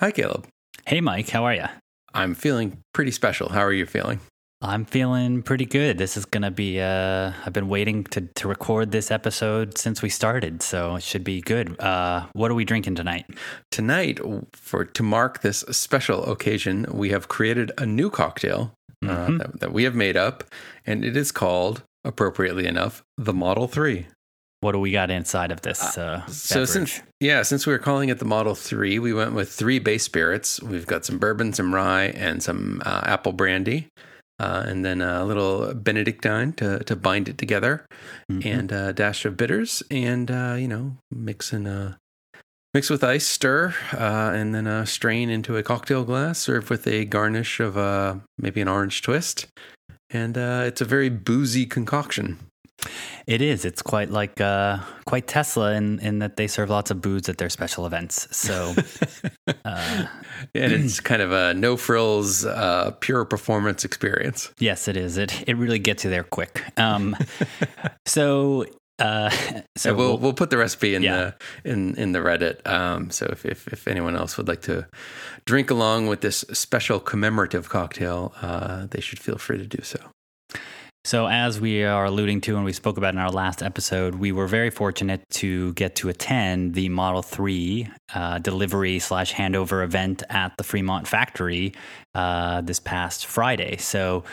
Hi, Caleb. Hey, Mike, how are you? I'm feeling pretty special. How are you feeling? I'm feeling pretty good. This is going to be, uh, I've been waiting to, to record this episode since we started, so it should be good. Uh, what are we drinking tonight? Tonight, for to mark this special occasion, we have created a new cocktail uh, Mhm. that, that we have made up, and it is called, appropriately enough, the Model 3. What do we got inside of this? Uh, So beverage? since yeah, since we were calling it the Model Three, we went with three base spirits. We've got some bourbon, some rye, and some uh, apple brandy, uh, and then a little Benedictine to to bind it together, Mhm. and a dash of bitters, and uh, you know mix in uh, mix with ice, stir, uh, and then uh, strain into a cocktail glass. Serve with a garnish of uh, maybe an orange twist, and uh, it's a very boozy concoction. It is. It's quite like uh, quite Tesla in, in that they serve lots of booze at their special events. So, uh, and it's kind of a no frills, uh, pure performance experience. yes, it is. It it really gets you there quick. Um, so, uh, So so we'll we'll put the recipe in Yeah. the in in the Reddit. Um, so if, if if anyone else would like to drink along with this special commemorative cocktail, uh, they should feel free to do so. So, as we are alluding to and we spoke about in our last episode, we were very fortunate to get to attend the Model 3 uh, delivery slash handover event at the Fremont factory uh, this past Friday. So,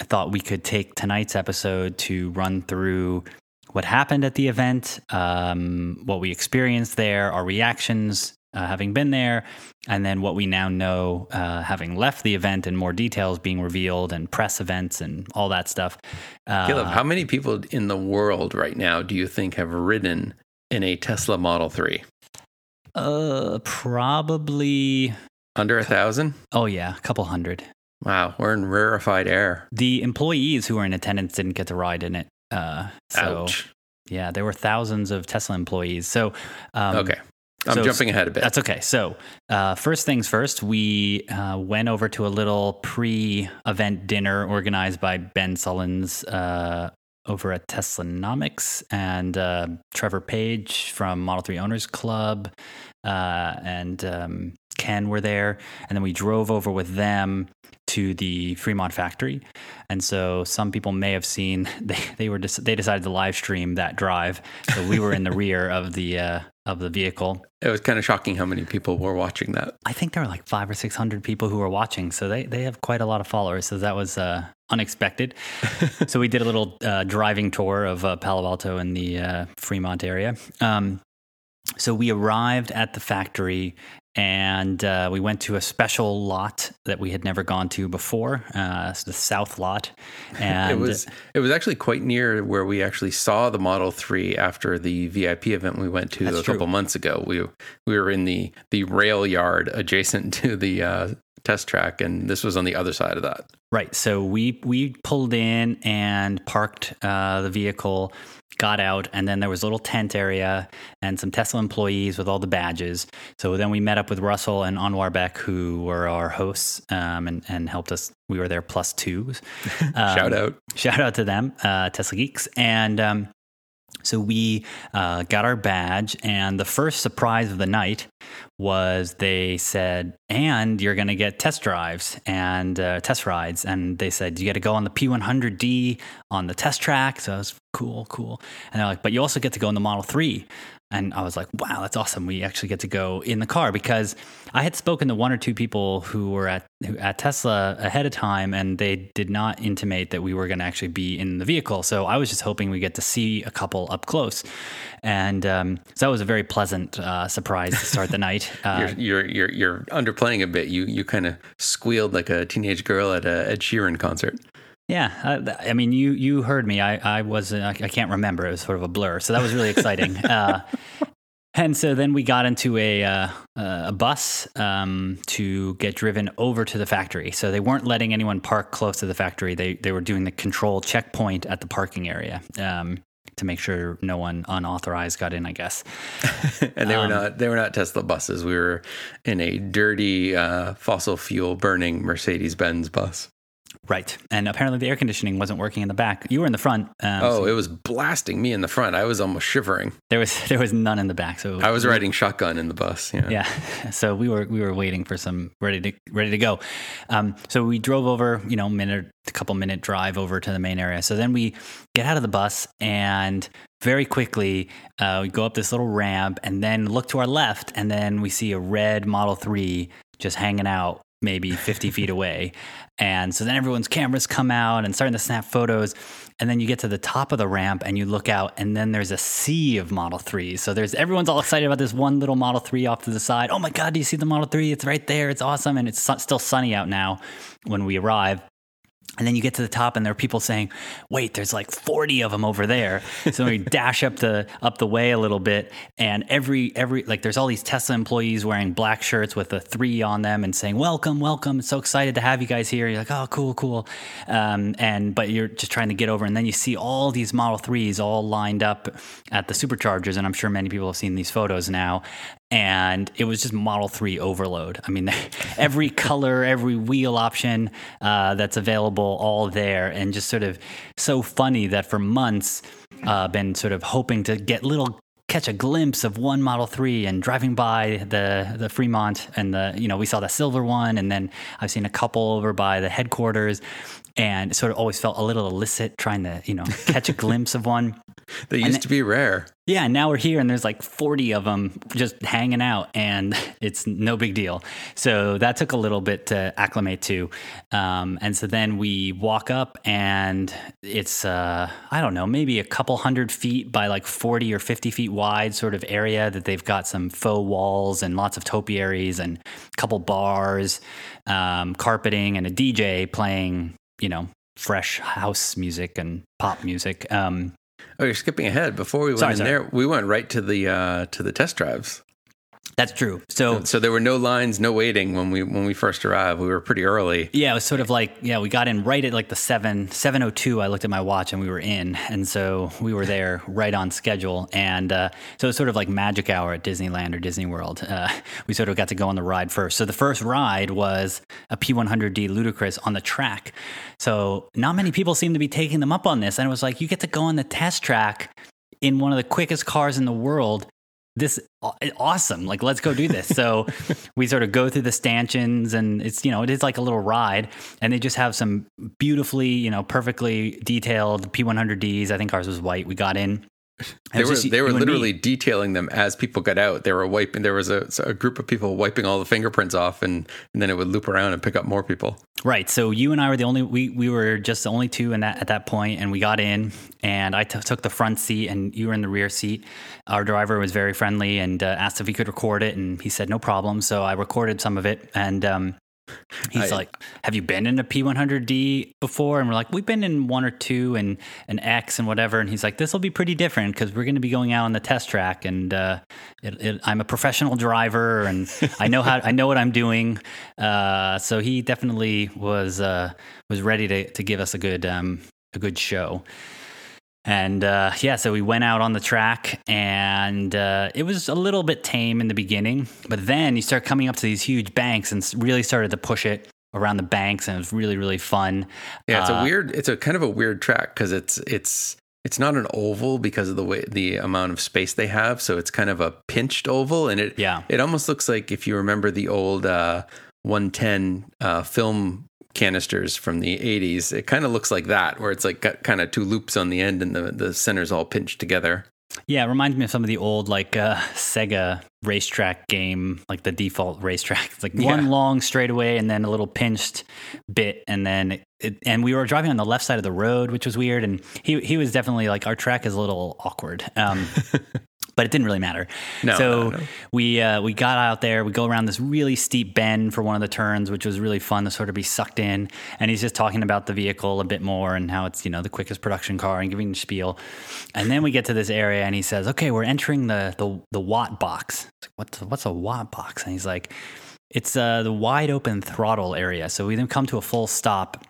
I thought we could take tonight's episode to run through what happened at the event, um, what we experienced there, our reactions uh, having been there, and then what we now know uh, having left the event and more details being revealed and press events and all that stuff. Uh, Caleb, how many people in the world right now do you think have ridden in a Tesla Model Three? uh, probably, Under a thousand? oh yeah, a couple hundred. Wow, we're in rarefied air. The employees who were in attendance didn't get to ride in it. Uh, so Ouch. yeah, there were thousands of Tesla employees. So um, okay, I'm so- jumping ahead a bit. That's okay. So, uh, first things first, we uh, went over to a little pre event dinner organized by Ben Sullins uh, over at Teslanomics and uh, Trevor Page from Model 3 Owners Club uh, and um, Ken were there. And then we drove over with them to the Fremont factory. And so some people may have seen they, they were they decided to live stream that drive. So we were in the rear of the uh, of the vehicle. It was kind of shocking how many people were watching that. I think there were like five or six hundred people who were watching, so they they have quite a lot of followers. So that was uh, unexpected. so we did a little uh, driving tour of uh, Palo Alto in the uh, Fremont area. Um, so we arrived at the factory and uh, we went to a special lot that we had never gone to before, uh, the South Lot. And it was it was actually quite near where we actually saw the Model 3 after the VIP event we went to a true. couple months ago. We we were in the the rail yard adjacent to the uh, test track and this was on the other side of that. Right. So we we pulled in and parked uh, the vehicle, got out, and then there was a little tent area and some Tesla employees with all the badges. So then we met up with Russell and Anwar Beck, who were our hosts um, and and helped us. We were there plus twos. Um, Shout out. Shout out to them, uh, Tesla Geeks. And um, so we uh, got our badge, and the first surprise of the night was they said, and you're going to get test drives and uh, test rides. And they said, you got to go on the P100D on the test track. So it was cool, cool. And they're like, but you also get to go in the Model 3. And I was like, wow, that's awesome. We actually get to go in the car because I had spoken to one or two people who were at who, at Tesla ahead of time, and they did not intimate that we were going to actually be in the vehicle. So I was just hoping we get to see a couple up close, and um, so that was a very pleasant uh, surprise to start the night. Uh, You're, you're you're you're underplaying a bit. You you kind of squealed like a teenage girl at a Ed Sheeran concert. Yeah, uh, I mean, you you heard me. I I was uh, I can't remember. It was sort of a blur. So that was really exciting. uh, and so then we got into a uh, a bus um, to get driven over to the factory. So they weren't letting anyone park close to the factory. They they were doing the control checkpoint at the parking area. Um, to make sure no one unauthorized got in, I guess. and they were Um, not they were not Tesla buses. We were in a dirty uh, fossil fuel burning Mercedes Benz bus. Right. And apparently the air conditioning wasn't working in the back. You were in the front. Um, Oh, so it was blasting me in the front. I was almost shivering. there was there was none in the back. So I was riding shotgun in the bus. Yeah. yeah. So we were we were waiting for some ready to ready to go. Um, so we drove over, you know, minute a couple minute drive over to the main area. So then we get out of the bus and very quickly uh, we go up this little ramp and then look to our left and then we see a red Model Three just hanging out maybe 50 feet away. And so then everyone's cameras come out and starting to snap photos. And then you get to the top of the ramp and you look out, and then there's a sea of Model 3s. So there's everyone's all excited about this one little Model 3 off to the side. Oh my God, do you see the Model 3? It's right there. It's awesome. And it's still sunny out now when we arrive. And then you get to the top, and there are people saying, "Wait, there's like 40 of them over there." So we dash up the up the way a little bit, and every every like there's all these Tesla employees wearing black shirts with a three on them and saying, "Welcome, welcome! So excited to have you guys here." You're like, "Oh, cool, cool," um, and but you're just trying to get over, and then you see all these Model Threes all lined up at the superchargers, and I'm sure many people have seen these photos now, and it was just Model 3 overload. I mean, every color, every wheel option uh, that's available, all there, and just sort of so funny that for months, uh, been sort of hoping to get little catch a glimpse of one Model 3 and driving by the the Fremont and the you know we saw the silver one and then I've seen a couple over by the headquarters and it sort of always felt a little illicit trying to you know catch a glimpse of one They used to be rare. yeah, and now we're here and there's like 40 of them just hanging out and it's no big deal. So that took a little bit to acclimate to. Um, and so then we walk up and it's, uh, I don't know, maybe a couple hundred feet by like 40 or 50 feet wide sort of area that they've got some faux walls and lots of topiaries and a couple bars, um, carpeting and a DJ playing, you know, fresh house music and pop music. Um, Oh, you're skipping ahead. Before we went Sorry, in sorry. there, we went right to the uh, to the test drives. That's true. So So there were no lines, no waiting when we when we first arrived. We were pretty early. Yeah, it was sort of like yeah, we got in right at like the seven seven oh two. I looked at my watch and we were in, and so we were there right on schedule. And uh, so it's sort of like magic hour at Disneyland or Disney World. Uh, we sort of got to go on the ride first. So the first ride was a P100D Ludicrous on the track. So not many people seem to be taking them up on this, and it was like you get to go on the test track in one of the quickest cars in the world this uh, awesome like let's go do this. So we sort of go through the stanchions and it's you know it is like a little ride and they just have some beautifully you know perfectly detailed p100ds i think ours was white. We got in They were just they were and me. literally detailing them as people got out. They were wiping. There was a, a group of people wiping all the fingerprints off, and, and then it would loop around and pick up more people. Right. So you and I were the only we we were just the only two in that at that point, and we got in, and I t- took the front seat, and you were in the rear seat. Our driver was very friendly and uh, asked if he could record it, and he said no problem. So I recorded some of it, and um, he's I- like, "Have you been in a P100D before?" And we're like, "We've been in one or two, and an X and whatever." And he's like, "This will be pretty different because we're going to be going out on the test track, and uh, it, it, I'm a professional driver, and I know how I know what I'm doing." Uh, so he definitely was uh, was ready to to give us a good um, a good show. And uh, yeah, so we went out on the track, and uh, it was a little bit tame in the beginning, but then you start coming up to these huge banks and really started to push it around the banks, and it was really really fun. Yeah, it's Uh, a weird. It's a kind of a weird track because it's it's it's not an oval because of the way the amount of space they have. So it's kind of a pinched oval, and it Yeah. it almost looks like if you remember the old uh, 110 uh, film canisters from the 80s, it kind of looks like that, where it's like got kind of two loops on the end and the the center's all pinched together. Yeah, it reminds me of some of the old like uh, Sega racetrack game, like the default racetrack. It's like Yeah. one long straightaway and then a little pinched bit, and then it, and we were driving on the left side of the road, which was weird. And he he was definitely like our track is a little awkward. Um, But it didn't really matter. No, so no, no. we uh, we got out there. We go around this really steep bend for one of the turns, which was really fun to sort of be sucked in. And he's just talking about the vehicle a bit more and how it's you know the quickest production car and giving the spiel. And then we get to this area and he says, "Okay, we're entering the the, the watt box." Like, What's what's a watt box? And he's like, "It's uh, the wide open throttle area." So we then come to a full stop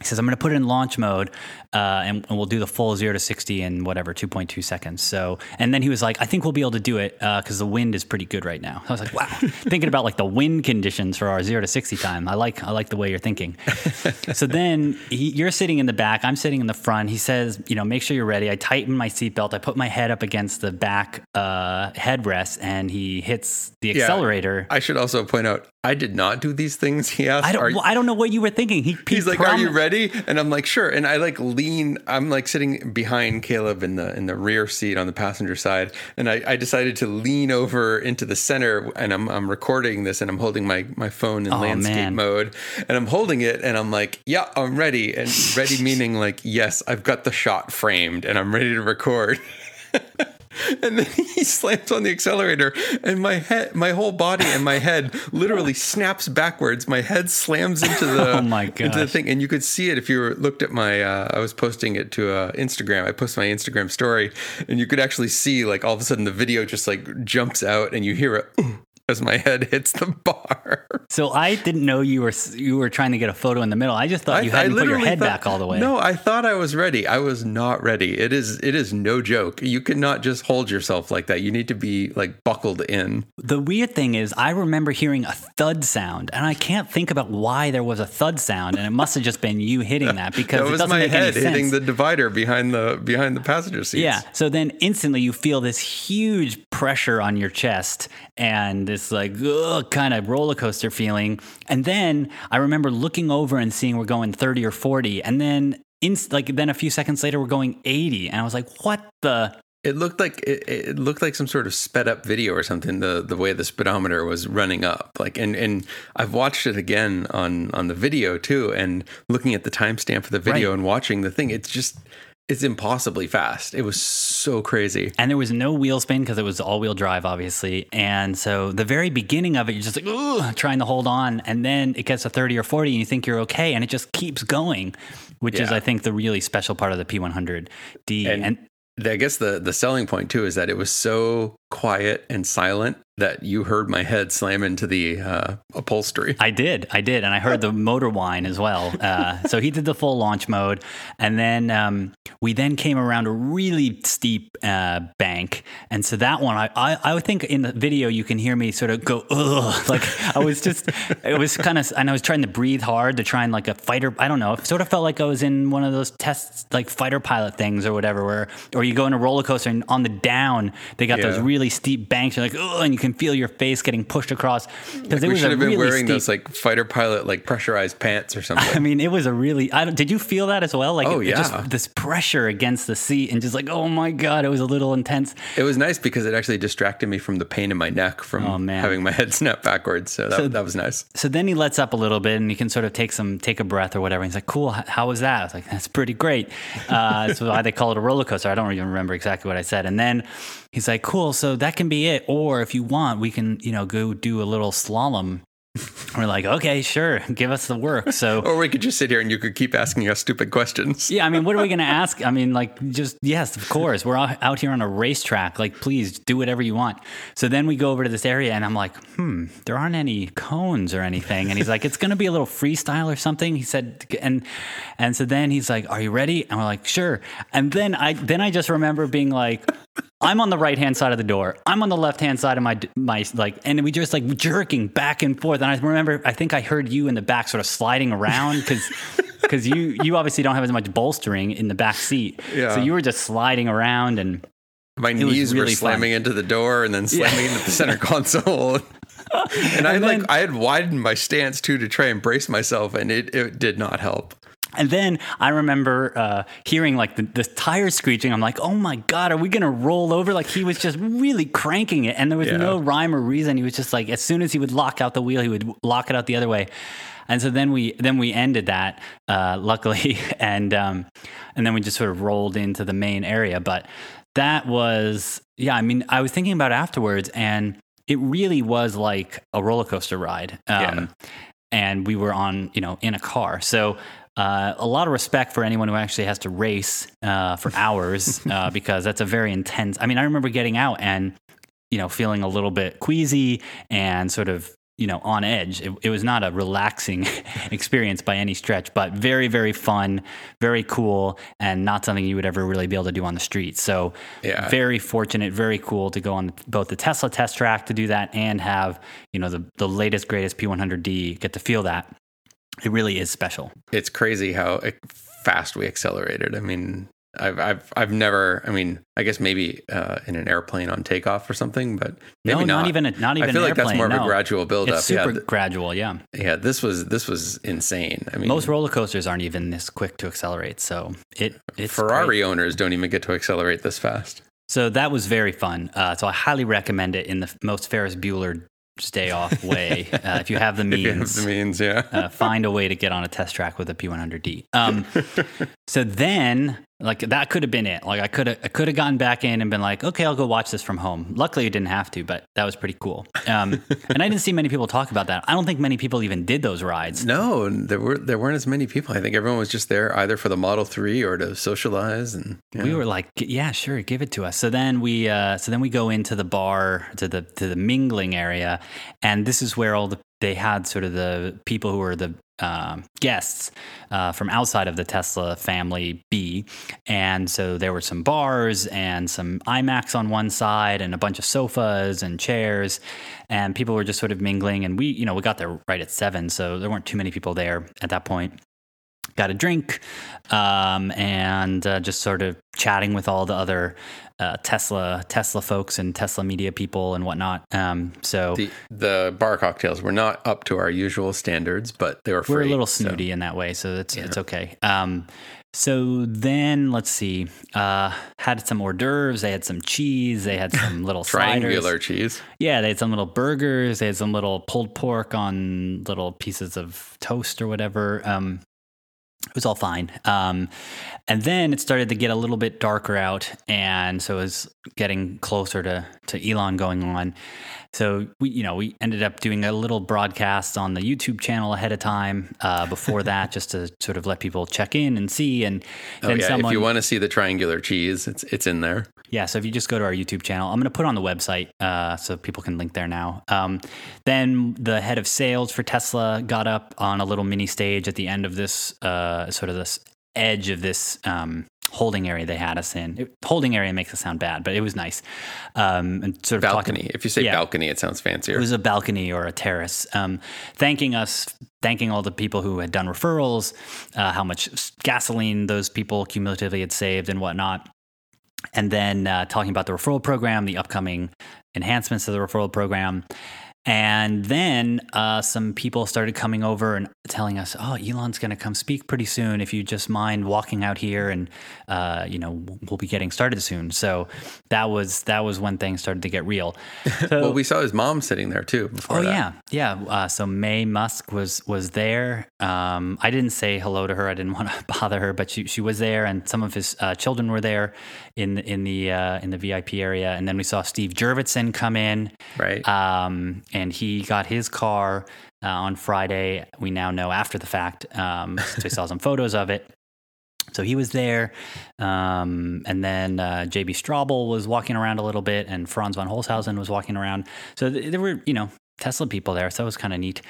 he says, I'm going to put it in launch mode uh, and, and, we'll do the full zero to 60 in whatever, 2.2 seconds. So, and then he was like, I think we'll be able to do it because uh, the wind is pretty good right now. I was like, wow, thinking about like the wind conditions for our zero to 60 time. I like, I like the way you're thinking. so then he, you're sitting in the back, I'm sitting in the front. He says, you know, make sure you're ready. I tighten my seatbelt. I put my head up against the back uh, headrest and he hits the accelerator. Yeah, I should also point out, I did not do these things. He asked, I don't, well, I don't know what you were thinking. He, he's like, "Are you ready?" And I'm like, "Sure." And I like lean. I'm like sitting behind Caleb in the in the rear seat on the passenger side, and I, I decided to lean over into the center. And I'm I'm recording this, and I'm holding my my phone in oh, landscape man. mode, and I'm holding it, and I'm like, "Yeah, I'm ready." And ready meaning like, yes, I've got the shot framed, and I'm ready to record. and then he slams on the accelerator and my head my whole body and my head literally snaps backwards. My head slams into the oh my into the thing and you could see it if you were, looked at my uh, i was posting it to uh, instagram. I posted my instagram story and you could actually see like all of a sudden the video just like jumps out and you hear it as my head hits the bar. So I didn't know you were you were trying to get a photo in the middle. I just thought you hadn't put your head thought, back all the way. No, I thought I was ready. I was not ready. It is it is no joke. You cannot just hold yourself like that. You need to be like buckled in. The weird thing is I remember hearing a thud sound and I can't think about why there was a thud sound and it must have just been you hitting that because that was it doesn't my make head any hitting sense. the divider behind the behind the passenger seats. Yeah. So then instantly you feel this huge pressure on your chest and this like ugh, kind of roller coaster feeling. And then I remember looking over and seeing we're going 30 or 40. And then, in, like, then a few seconds later, we're going 80. And I was like, what the? It looked like it, it, looked like some sort of sped up video or something. The the way the speedometer was running up, like and and I've watched it again on on the video too, and looking at the timestamp for the video right. and watching the thing. It's just it's impossibly fast. It was so crazy. And there was no wheel spin because it was all wheel drive, obviously. And so the very beginning of it, you're just like, Ugh, trying to hold on. And then it gets to 30 or 40 and you think you're okay. And it just keeps going, which yeah. is, I think, the really special part of the P100D. And, and I guess the, the selling point too is that it was so quiet and silent that you heard my head slam into the uh, upholstery. I did, I did, and I heard the motor whine as well. Uh, so he did the full launch mode, and then um, we then came around a really steep uh, bank, and so that one, I, I, I think in the video you can hear me sort of go ugh, like I was just, it was kind of, and I was trying to breathe hard to try and like a fighter. I don't know, it sort of felt like I was in one of those tests, like fighter pilot things or whatever, where or you go in a roller coaster and on the down they got yeah. those really steep banks, you're like oh, and you can feel your face getting pushed across because like we should have been really wearing steep, those like fighter pilot like pressurized pants or something. I mean, it was a really. I don't, did you feel that as well? Like, oh it, yeah, it just, this pressure against the seat and just like, oh my god, it was a little intense. It was nice because it actually distracted me from the pain in my neck from oh, having my head snap backwards. So that, so that was nice. So then he lets up a little bit and you can sort of take some take a breath or whatever. he's like, cool. How was that? I was like, that's pretty great. Uh, so why they call it a roller coaster. I don't even remember exactly what I said. And then he's like, cool. So that can be it. Or if you want, we can, you know, go do a little slalom we're like, okay, sure, give us the work. So, or we could just sit here and you could keep asking us stupid questions. yeah, I mean, what are we going to ask? I mean, like, just yes, of course, we're out here on a racetrack. Like, please do whatever you want. So then we go over to this area, and I'm like, hmm, there aren't any cones or anything. And he's like, it's going to be a little freestyle or something. He said, and and so then he's like, are you ready? And we're like, sure. And then I then I just remember being like, I'm on the right hand side of the door. I'm on the left hand side of my my like, and we just like jerking back and forth. And I remember, I think I heard you in the back sort of sliding around because because you you obviously don't have as much bolstering in the back seat. Yeah. So you were just sliding around and my knees really were slamming fun. into the door and then slamming yeah. into the center console. and, and I then, like I had widened my stance too to try and brace myself, and it, it did not help. And then I remember uh, hearing like the, the tires screeching. I'm like, oh my God, are we going to roll over? Like he was just really cranking it. And there was yeah. no rhyme or reason. He was just like, as soon as he would lock out the wheel, he would lock it out the other way. And so then we then we ended that, uh, luckily, and um, and then we just sort of rolled into the main area. But that was yeah. I mean, I was thinking about afterwards, and it really was like a roller coaster ride. Um, yeah. And we were on, you know, in a car. So uh, a lot of respect for anyone who actually has to race uh, for hours uh, because that's a very intense. I mean, I remember getting out and you know feeling a little bit queasy and sort of you know on edge. It, it was not a relaxing experience by any stretch, but very very fun, very cool, and not something you would ever really be able to do on the street. So Yeah. very fortunate, very cool to go on both the Tesla test track to do that and have you know the the latest greatest P100D get to feel that. It really is special. it's crazy how fast we accelerated. I mean, I've I've I've never. I mean, I guess maybe uh, in an airplane on takeoff or something, but maybe no, not. not even a, not even I feel like that's airplane, more of a gradual buildup. It's super yeah, th- gradual, yeah. yeah. This was this was insane. I mean, Most roller coasters aren't even this quick to accelerate, so it it's Ferrari great. owners don't even get to accelerate this fast. So that was very fun. Uh, so I highly recommend it in the most Ferris Bueller stay off way. Uh, if you have the you have means, the means, yeah. uh, find a way to get on a test track with a P100D. Um, so then, like that could have been it. Like I could have, I could have gotten back in and been like, okay, I'll go watch this from home. Luckily, I didn't have to, but that was pretty cool. Um, and I didn't see many people talk about that. I don't think many people even did those rides. No, there were there weren't as many people. I think everyone was just there either for the Model Three or to socialize. And yeah. We were like, yeah, sure, give it to us. So then we, uh, so then we go into the bar to the to the mingling area, and this is where all the they had sort of the people who were the um, guests uh, from outside of the Tesla family B, and so there were some bars and some iMacs on one side, and a bunch of sofas and chairs, and people were just sort of mingling. And we, you know, we got there right at seven, so there weren't too many people there at that point got a drink um, and uh, just sort of chatting with all the other uh, Tesla Tesla folks and Tesla media people and whatnot. Um, so the the bar cocktails were not up to our usual standards, but they were free. we're a little so- snooty in that way, so it's it's okay. Um, so then let's see, uh, had some hors d'oeuvres. They had some cheese. They had some little triangular sliders. cheese. Yeah, they had some little burgers. They had some little pulled pork on little pieces of toast or whatever. Um, it was all fine. Um, and then it started to get a little bit darker out, and so it was getting closer to to Elon going on. So we, you know, we ended up doing a little broadcast on the YouTube channel ahead of time uh, before that, just to sort of let people check in and see. And Oh yeah, someone, if you want to see the triangular cheese, it's it's in there. Yeah, so if you just go to our YouTube channel, I'm going to put on the website uh, so people can link there now. Um, then the head of sales for Tesla got up on a little mini stage at the end of this uh, sort of this edge of this um, holding area they had us in. It, holding area makes it sound bad, but it was nice. Um, and sort of talking- Balcony. If you say Yeah. balcony, it sounds fancier. it was a balcony or a terrace. Um, thanking us, thanking all the people who had done referrals, uh, how much gasoline those people cumulatively had saved and whatnot. And then uh, talking about the referral program, the upcoming enhancements to the referral program. And then uh, some people started coming over and telling us, "Oh, Elon's going to come speak pretty soon. If you just mind walking out here, and uh, you know, we'll be getting started soon." So that was that was when things started to get real. So, well, we saw his mom sitting there too. Before Oh that. yeah, yeah. Uh, so May Musk was was there. Um, I didn't say hello to her. I didn't want to bother her, but she she was there, and some of his uh, children were there in in the uh, in the VIP area. And then we saw Steve Jurvetson come in, right. um, and he got his car uh, on Friday. We now know after the fact. Um, so we saw some photos of it. So he was there, um, and then uh, JB Straubel was walking around a little bit, and Franz von Holzhausen was walking around. So th- there were, you know, Tesla people there, so it was kind of neat.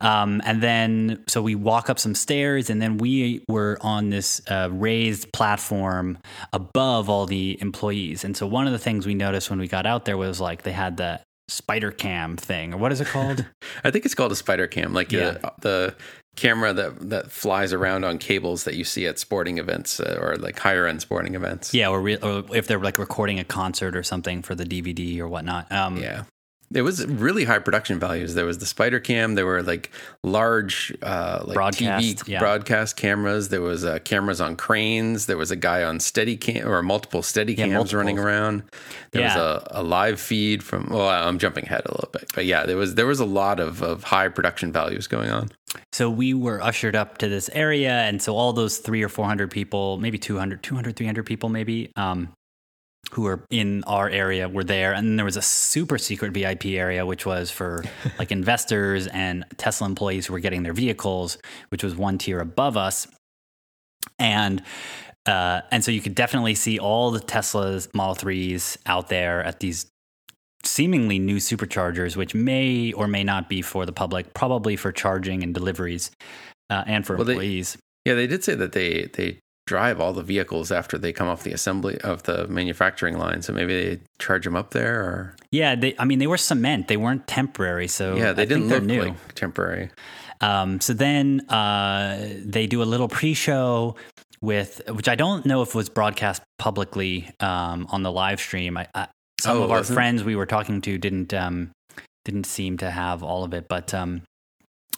Um, and then, so we walk up some stairs, and then we were on this uh, raised platform above all the employees. And so one of the things we noticed when we got out there was like they had the spider cam thing, or what is it called? I think it's called a spider cam, like Yeah. the, the camera that that flies around on cables that you see at sporting events uh, or like higher end sporting events. yeah, or, re- or if they're like recording a concert or something for the DVD or whatnot. Um, Yeah. It was really high production values. There was the spider cam. There were like large, uh, like Broadcast, TV yeah. broadcast cameras. There was uh, cameras on cranes. There was a guy on steady cam or multiple steady Yeah, cams running around. There Yeah. was a, a live feed from. Well, I'm jumping ahead a little bit, but yeah, there was there was a lot of of high production values going on. So we were ushered up to this area. And so all those three or 400 people, maybe 200, 200, 300 people, maybe, um, who were in our area were there. And there was a super secret VIP area, which was for like investors and Tesla employees who were getting their vehicles, which was one tier above us. And uh, and so you could definitely see all the Teslas Model 3s out there at these seemingly new superchargers, which may or may not be for the public, probably for charging and deliveries uh, and for Well, they- employees. Yeah, they did say that they they drive all the vehicles after they come off the assembly of the manufacturing line. So maybe they charge them up there, or yeah, they, I mean, they were cement; they weren't temporary. So yeah, they I didn't think they're look new. like temporary. Um, so then uh, they do a little pre-show with, which I don't know if was broadcast publicly um, on the live stream. I, I, some Oh, of our wasn't? friends we were talking to didn't um, didn't seem to have all of it, but um,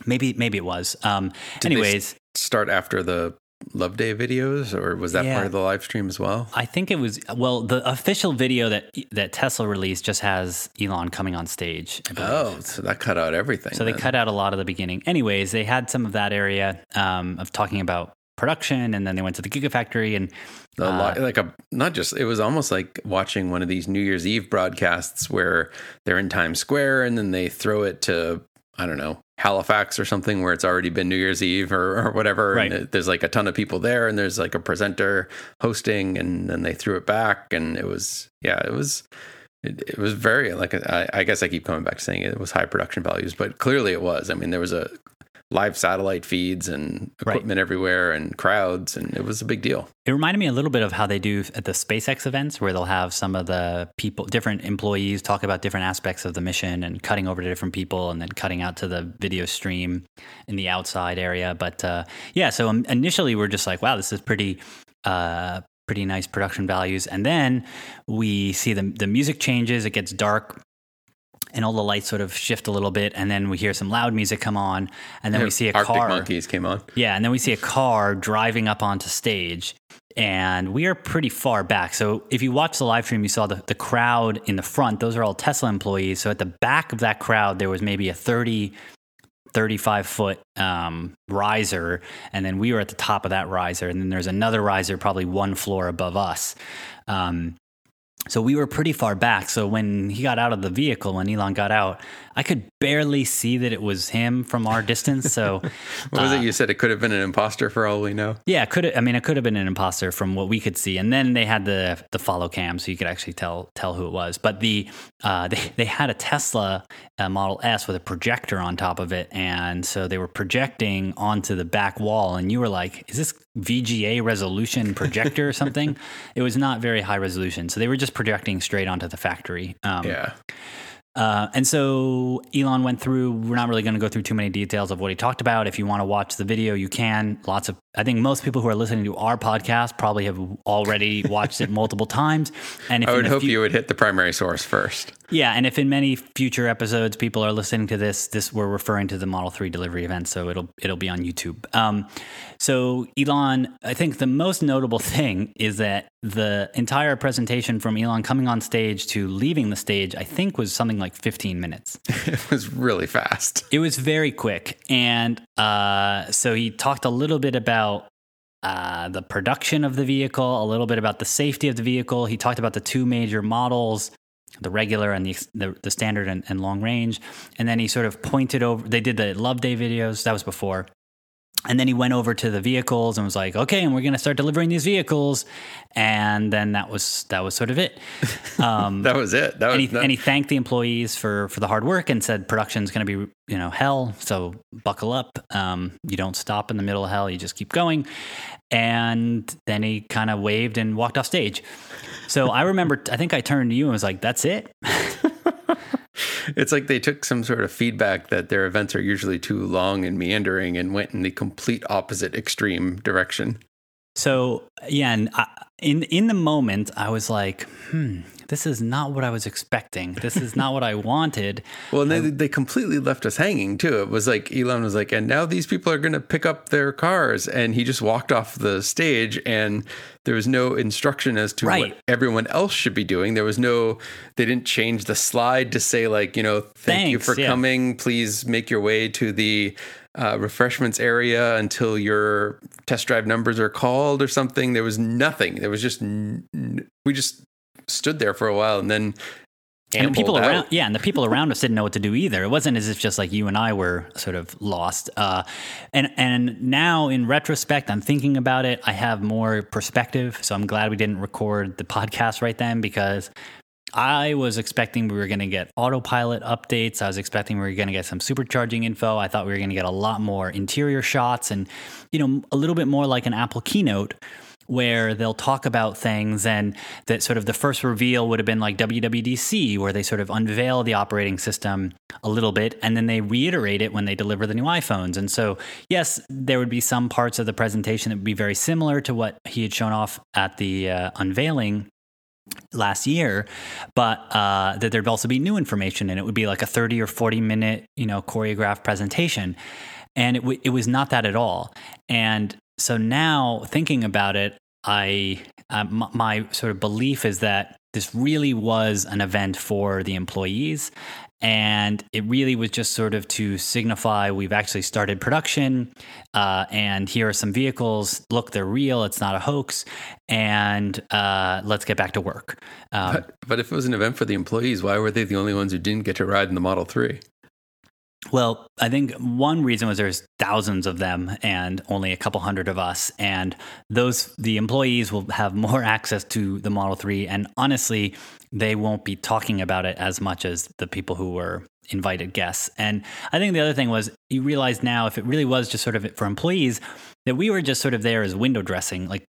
maybe maybe it was. Um, anyways, Start after the Love Day videos, or was that Yeah. part of the live stream as well? I think it was well the official video that that Tesla released just has Elon coming on stage. Oh, so that cut out everything. So they cut out a lot of the beginning. Anyways, they had some of that area um, of talking about production, and then they went to the Gigafactory, and A uh, lot, like a not just it was almost like watching one of these New Year's Eve broadcasts where they're in Times Square and then they throw it to I don't know Halifax or something where it's already been New Year's Eve or, or whatever. Right. And it- there's like a ton of people there and there's like a presenter hosting and then they threw it back and it was yeah it was. It, it was very like I, I guess I keep coming back saying it was high production values, but clearly it was. I mean, there was a live satellite feeds and Right. equipment everywhere and crowds, and it was a big deal. it reminded me a little bit of how they do at the SpaceX events, where they'll have some of the people, different employees, talk about different aspects of the mission and cutting over to different people, and then cutting out to the video stream in the outside area. But uh, yeah, so initially we're just like, wow, this is pretty. Uh, pretty nice production values and then we see the the music changes it gets dark and all the lights sort of shift a little bit and then we hear some loud music come on and then we see a Arctic car Monkeys came on. yeah, and then we see a car driving up onto stage, and we are pretty far back. So if you watch the live stream, you saw the, the crowd in the front. Those are all Tesla employees. So at the back of that crowd, there was maybe a 30, 35 foot um, riser, and then we were at the top of that riser, and then there's another riser probably one floor above us. Um, so we were pretty far back. So when he got out of the vehicle, when Elon got out, I could barely see that it was him from our distance. So What was Uh, it you said? It could have been an imposter for all we know. yeah, it could I mean, it could have been an imposter from what we could see, and then they had the the follow cam, so you could actually tell tell who it was. But the uh, they they had a Tesla uh, Model S with a projector on top of it, and so they were projecting onto the back wall, and you were like, "Is this VGA resolution projector or something?" it was not very high resolution, so they were just projecting straight onto the factory. Um, Yeah. uh, and so Elon went through. We're not really going to go through too many details of what he talked about. If you want to watch the video, you can. Lots of, I think most people who are listening to our podcast probably have already watched it multiple times. And if I would hope few- you would hit the primary source first. Yeah, and if in many future episodes people are listening to this, this we're referring to the Model Three delivery event, so it'll it'll be on YouTube. Um, so Elon, I think the most notable thing is that the entire presentation from Elon coming on stage to leaving the stage, I think, was something like 15 minutes. It was really fast. It was very quick, and uh, so he talked a little bit about uh, the production of the vehicle, a little bit about the safety of the vehicle. He talked about the two major models, the regular and the the, the standard and, and long range, and then he sort of pointed over. They did the Love Day videos. That was before. And then he went over to the vehicles and was like, "Okay, and we're going to start delivering these vehicles." And then that was that was sort of it. Um, That was it. That was and he, that- and he thanked the employees for for the hard work and said production's going to be you know hell so buckle up um, you don't stop in the middle of hell you just keep going and then he kind of waved and walked off stage so i remember i think i turned to you and was like that's it it's like they took some sort of feedback that their events are usually too long and meandering and went in the complete opposite extreme direction. so yeah and I, in in the moment i was like hmm this is not what i was expecting this is not what i wanted Well, and they, they completely left us hanging too. It was like Elon was like, and now these people are going to pick up their cars. And he just walked off the stage and there was no instruction as to Right. what everyone else should be doing. There was no, they didn't change the slide to say, like, you know, thank you for yeah. coming. Please make your way to the uh, refreshments area until your test drive numbers are called or something. There was nothing. There was just, n- we just stood there for a while and then. and the people out. around yeah and the people around us didn't know what to do either it wasn't as if just like you and i were sort of lost uh, and and now in retrospect i'm thinking about it i have more perspective so i'm glad we didn't record the podcast right then because I was expecting we were going to get autopilot updates. I was expecting we were going to get some supercharging info. I thought we were going to get a lot more interior shots and, you know, a little bit more like an Apple keynote where they'll talk about things and that sort of the first reveal would have been like WWDC where they sort of unveil the operating system a little bit and then they reiterate it when they deliver the new iPhones. And so, yes, there would be some parts of the presentation that would be very similar to what he had shown off at the uh, unveiling last year, but uh, that there'd also be new information and it would be like a 30 or 40 minute, you know, choreographed presentation. And it, w- it was not that at all. And so now thinking about it, I uh, m- my sort of belief is that this really was an event for the employees and it really was just sort of to signify we've actually started production uh, and here are some vehicles. Look they're real. It's not a hoax. And uh, let's get back to work. Um, but, but if it was an event for the employees why were they the only ones who didn't get to ride in the model 3 well, I think one reason was there's thousands of them and only a couple hundred of us. And those, the employees will have more access to the Model 3. And honestly, they won't be talking about it as much as the people who were invited guests. And I think the other thing was you realize now if it really was just sort of for employees, that we were just sort of there as window dressing. Like,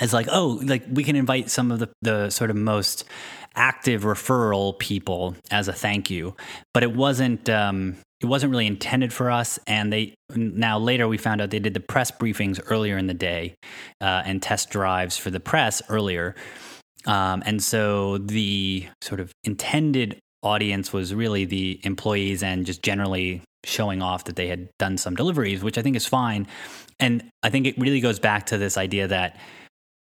as like, oh, like we can invite some of the, the sort of most active referral people as a thank you, but it wasn't um, it wasn't really intended for us. And they now later we found out they did the press briefings earlier in the day uh, and test drives for the press earlier. Um, and so the sort of intended audience was really the employees and just generally showing off that they had done some deliveries, which I think is fine. And I think it really goes back to this idea that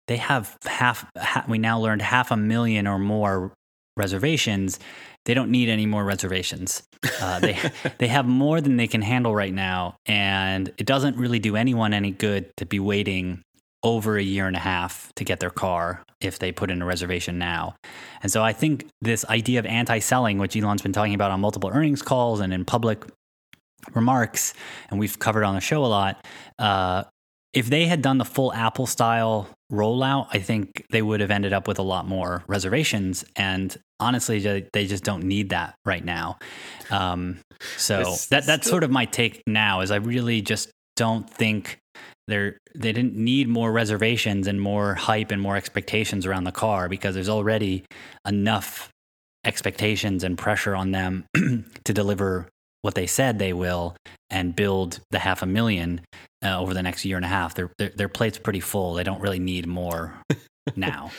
they have half, half we now learned half a million or more reservations they don't need any more reservations uh, they they have more than they can handle right now and it doesn't really do anyone any good to be waiting over a year and a half to get their car if they put in a reservation now. And so I think this idea of anti selling, which Elon's been talking about on multiple earnings calls and in public remarks, and we've covered on the show a lot, uh, if they had done the full Apple style rollout, I think they would have ended up with a lot more reservations. And honestly, they just don't need that right now. Um, so that that's still- sort of my take now. Is I really just don't think they're they didn't need more reservations and more hype and more expectations around the car because there's already enough expectations and pressure on them to deliver what they said they will and build the half a million uh, over the next year and a half. Their, their, their plate's pretty full. They don't really need more now.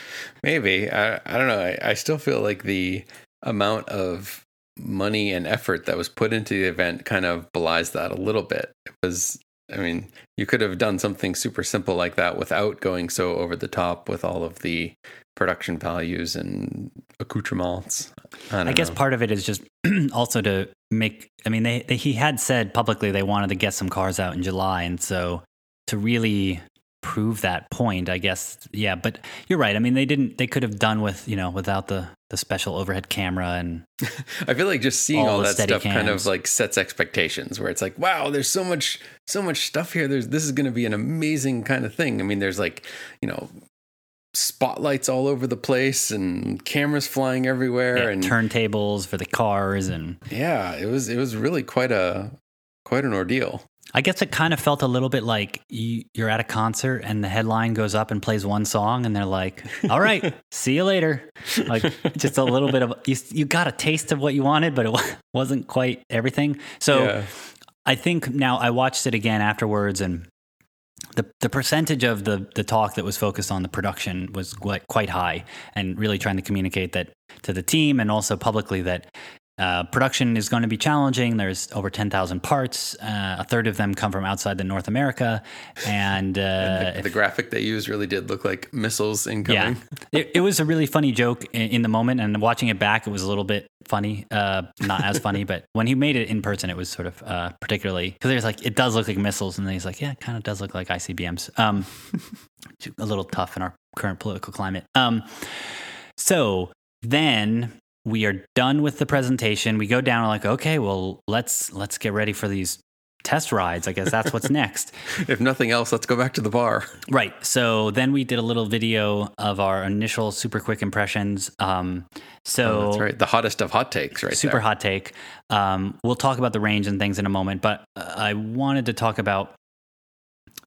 Maybe I I don't know. I, I still feel like the amount of money and effort that was put into the event kind of belies that a little bit. It was I mean, you could have done something super simple like that without going so over the top with all of the production values and accoutrements. I, I guess know. part of it is just also to make. I mean, they, they, he had said publicly they wanted to get some cars out in July, and so to really prove that point, I guess. Yeah, but you're right. I mean, they didn't. They could have done with you know without the the special overhead camera and. I feel like just seeing all, all that stuff cams. kind of like sets expectations where it's like, wow, there's so much so much stuff here. There's this is going to be an amazing kind of thing. I mean, there's like you know spotlights all over the place and cameras flying everywhere yeah, and turntables for the cars and yeah it was it was really quite a quite an ordeal. I guess it kind of felt a little bit like you, you're at a concert and the headline goes up and plays one song and they're like all right see you later. Like just a little bit of you, you got a taste of what you wanted but it wasn't quite everything. So yeah. i think now i watched it again afterwards and the the percentage of the the talk that was focused on the production was quite quite high, and really trying to communicate that to the team and also publicly that uh, production is going to be challenging. There's over 10,000 parts. Uh, a third of them come from outside the North America. And, uh, and the, the, graphic they used really did look like missiles incoming. Yeah. it, it, was a really funny joke in, in, the moment. And watching it back, it was a little bit funny. Uh, not as funny, but when he made it in person, it was sort of uh, particularly because there's like, it does look like missiles. And then he's like, yeah, it kind of does look like ICBMs. Um, a little tough in our current political climate. Um, so then we are done with the presentation. We go down and like, okay, well, let's let's get ready for these test rides. I guess that's what's next. If nothing else, let's go back to the bar. Right. So then we did a little video of our initial super quick impressions. Um, so Oh, that's right. The hottest of hot takes, right super there. hot take. Um, we'll talk about the range and things in a moment, but uh, I wanted to talk about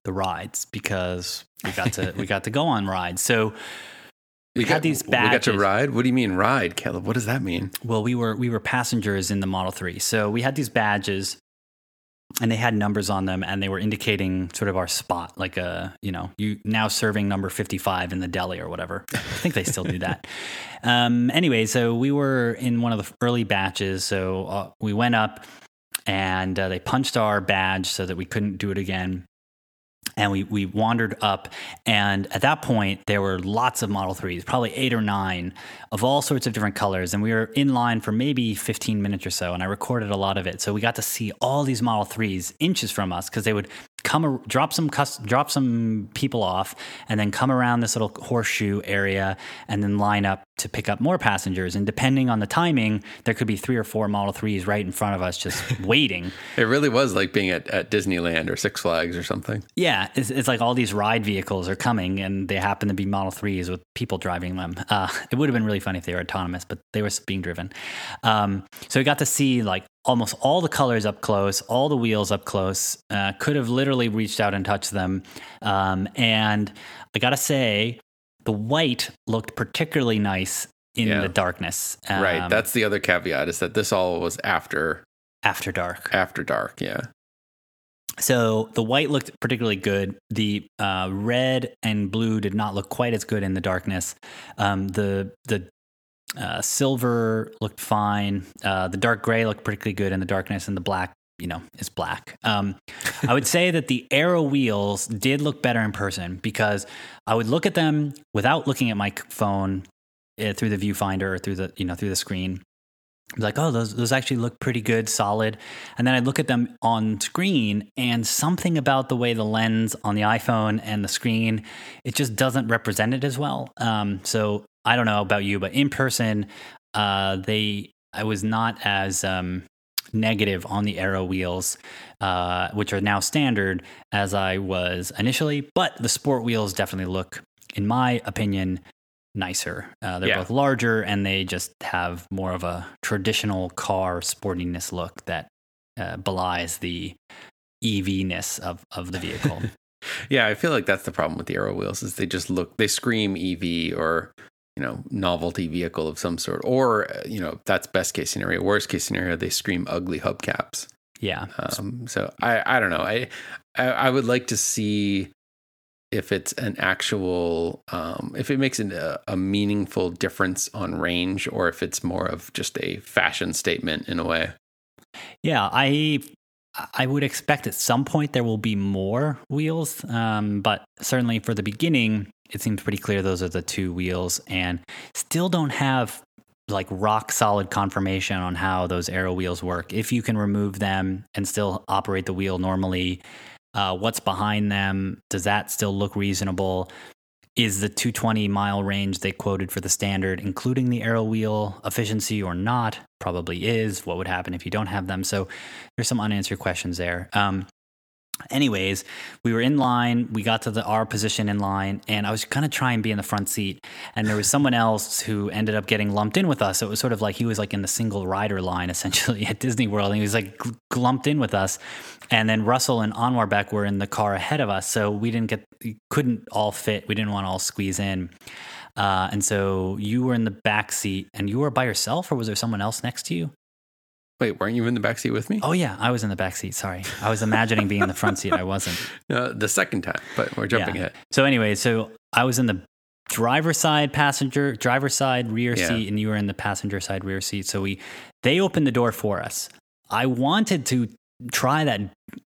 the rides because we got to we got to go on rides. So we, had these badges. We got to ride. What do you mean ride, Caleb? What does that mean? Well, we were we were passengers in the Model 3. So we had these badges and they had numbers on them and they were indicating sort of our spot like a, you know, you now serving number 55 in the deli or whatever. I think they still do that. Um anyway, so we were in one of the early batches, so uh, we went up and uh, they punched our badge so that we couldn't do it again. And we, we wandered up, and at that point, there were lots of Model 3s, probably eight or nine of all sorts of different colors. And we were in line for maybe 15 minutes or so, and I recorded a lot of it. So we got to see all these Model 3s inches from us because they would come, drop some, drop some people off, and then come around this little horseshoe area and then line up to pick up more passengers. And depending on the timing, there could be three or four Model 3s right in front of us just waiting. It really was like being at, at Disneyland or Six Flags or something. Yeah, it's, it's like all these ride vehicles are coming, and they happen to be Model 3s with people driving them. Uh, it would have been really funny if they were autonomous, but they were being driven. Um, so we got to see like almost all the colors up close, all the wheels up close. Uh, could have literally reached out and touched them. Um, and I got to say, the white looked particularly nice in Yeah. the darkness. right. um, That's the other caveat is that this all was after after dark. after dark. Yeah. So the white looked particularly good. The uh, red and blue did not look quite as good in the darkness. Um, the the uh, silver looked fine. Uh, the dark gray looked particularly good in the darkness, and the black, you know, is black. Um, I would say that the aero wheels did look better in person because I would look at them without looking at my phone uh, through the viewfinder or through the you know through the screen. I'd like, oh, those those actually look pretty good, solid. And then I'd look at them on screen, and something about the way the lens on the iPhone and the screen, it just doesn't represent it as well. Um, so I don't know about you, but in person, uh, they I was not as um, negative on the aero wheels, uh, which are now standard, as I was initially. But the sport wheels definitely look, in my opinion, nicer. Uh, they're Yeah. both larger and they just have more of a traditional car sportiness look that uh, belies the EV ness of, of the vehicle. Yeah, I feel like that's the problem with the aero wheels is they just look they scream EV or you know novelty vehicle of some sort or uh, you know that's best case scenario. Worst case scenario, they scream ugly hubcaps. yeah. Um, so I I don't know. I, I I would like to see if it's an actual um, if it makes an, a, a meaningful difference on range or if it's more of just a fashion statement in a way. Yeah, I I would expect at some point there will be more wheels, um, but certainly for the beginning, it seems pretty clear those are the two wheels, and still don't have like rock solid confirmation on how those aero wheels work. If you can remove them and still operate the wheel normally, uh, what's behind them? Does that still look reasonable? Is the 220 mile range they quoted for the standard, including the aero wheel efficiency or not? Probably is. What would happen if you don't have them? So there's some unanswered questions there. Um, anyways, we were in line. We got to the our position in line, and I was gonna try and be in the front seat. And there was someone else who ended up getting lumped in with us. So it was sort of like he was like in the single rider line essentially at Disney World, and he was like gl- lumped in with us. And then Russell and Anwar Beck were in the car ahead of us, so we didn't get couldn't all fit. We didn't want to all squeeze in. Uh, and so you were in the back seat, and you were by yourself, or was there someone else next to you? Wait, weren't you in the back seat with me? Oh yeah, I was in the back seat. Sorry, I was imagining being in the front seat. I wasn't. Uh, the second time, but we're jumping Yeah. ahead. So anyway, so I was in the driver side passenger, driver side rear Yeah. seat, and you were in the passenger side rear seat. So we they opened the door for us. I wanted to try that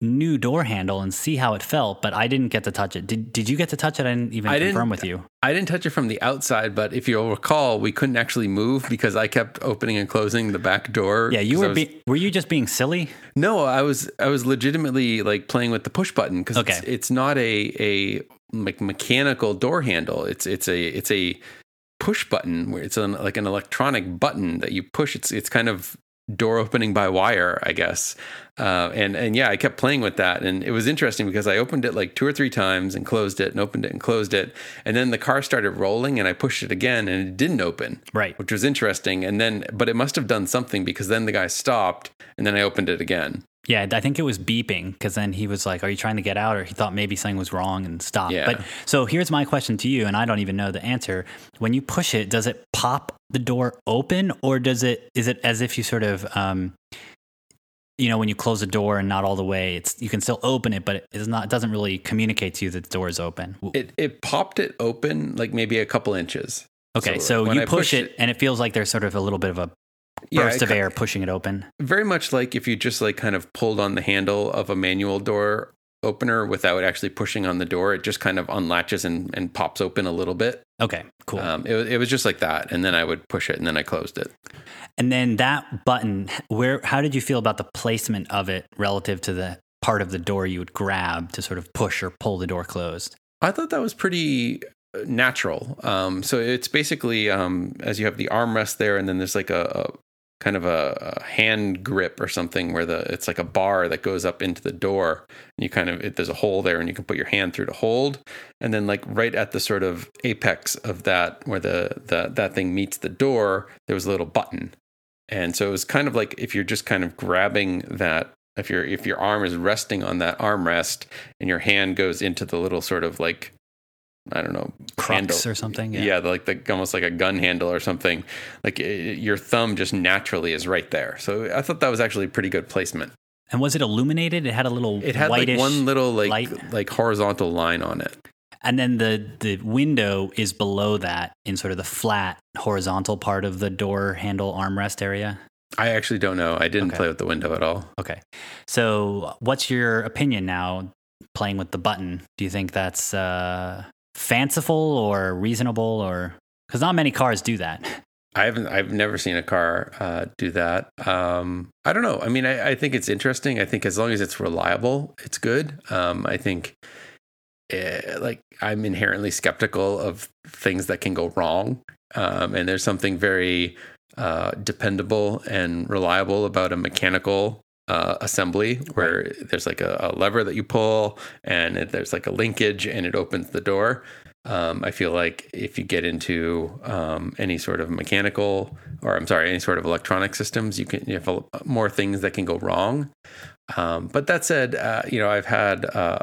new door handle and see how it felt, but I didn't get to touch it. Did Did you get to touch it? I didn't even I didn't- confirm with you. I didn't touch it from the outside, but if you'll recall, we couldn't actually move because I kept opening and closing the back door. Yeah, you were. was- Be- were you just being silly? No, I was I was legitimately like playing with the push button because it's, Okay. it's not a a like mechanical door handle. It's it's a it's a push button where it's an, like an electronic button that you push. It's it's kind of door opening by wire, I guess. Uh, and and yeah, I kept playing with that, and it was interesting because I opened it like two or three times and closed it, and opened it and closed it, and then the car started rolling, and I pushed it again, and it didn't open, Right. which was interesting. And then, but it must have done something because then the guy stopped, and then I opened it again. Yeah, I think it was beeping because then he was like, "Are you trying to get out?" Or he thought maybe something was wrong and stopped. Yeah. But so here's my question to you, and I don't even know the answer. When you push it, does it pop the door open, or does it? Is it as if you sort of, um, you know, when you close the door and not all the way, it's you can still open it, but it's not. It doesn't really communicate to you that the door is open. It it popped it open like maybe a couple inches. okay, so so, you I push it, it- and it feels like there's sort of a little bit of a Yeah, burst of air pushing it open. very much like if you just like kind of pulled on the handle of a manual door opener without actually pushing on the door it just kind of unlatches and, and pops open a little bit Okay, cool. um, it, it was just like that and then i would push it and then i closed it And then that button, where how did you feel about the placement of it relative to the part of the door you would grab to sort of push or pull the door closed? i thought that was pretty uh, natural um, so it's basically um, as you have the armrest there and then there's like a kind of a, a hand grip or something where the it's like a bar that goes up into the door. And you kind of it, there's a hole there and you can put your hand through to hold. And then like right at the sort of apex of that where the, the that thing meets the door there was a little button. And so it was kind of like if you're just kind of grabbing that if your if your arm is resting on that armrest and your hand goes into the little sort of like I don't know Crux or something? yeah, like the almost like a gun handle or something. Like i your thumb just naturally is right there. So I thought that was actually pretty good placement. And was it illuminated? It had a little It had like one little like light. like horizontal line on it. and then the the window is below that in sort of the flat horizontal part of the door handle armrest area. I actually don't know. I didn't Okay. play with the window at all. Okay. So, what's your opinion now playing with the button? Do you think that's uh, fanciful or reasonable or cuz not many cars do that. I haven't. I've never seen a car uh, do that. Um, I don't know. I mean, I, I think it's interesting. I think as long as it's reliable, it's good. Um, I think, eh, like, I'm inherently skeptical of things that can go wrong. Um, and there's something very uh, dependable and reliable about a mechanical uh, assembly where there's like a, a lever that you pull, and it, there's like a linkage, and it opens the door. Um, I feel like if you get into um, any sort of mechanical, or I'm sorry, any sort of electronic systems, you can you have a, more things that can go wrong. Um, but that said, uh, you know, I've had uh,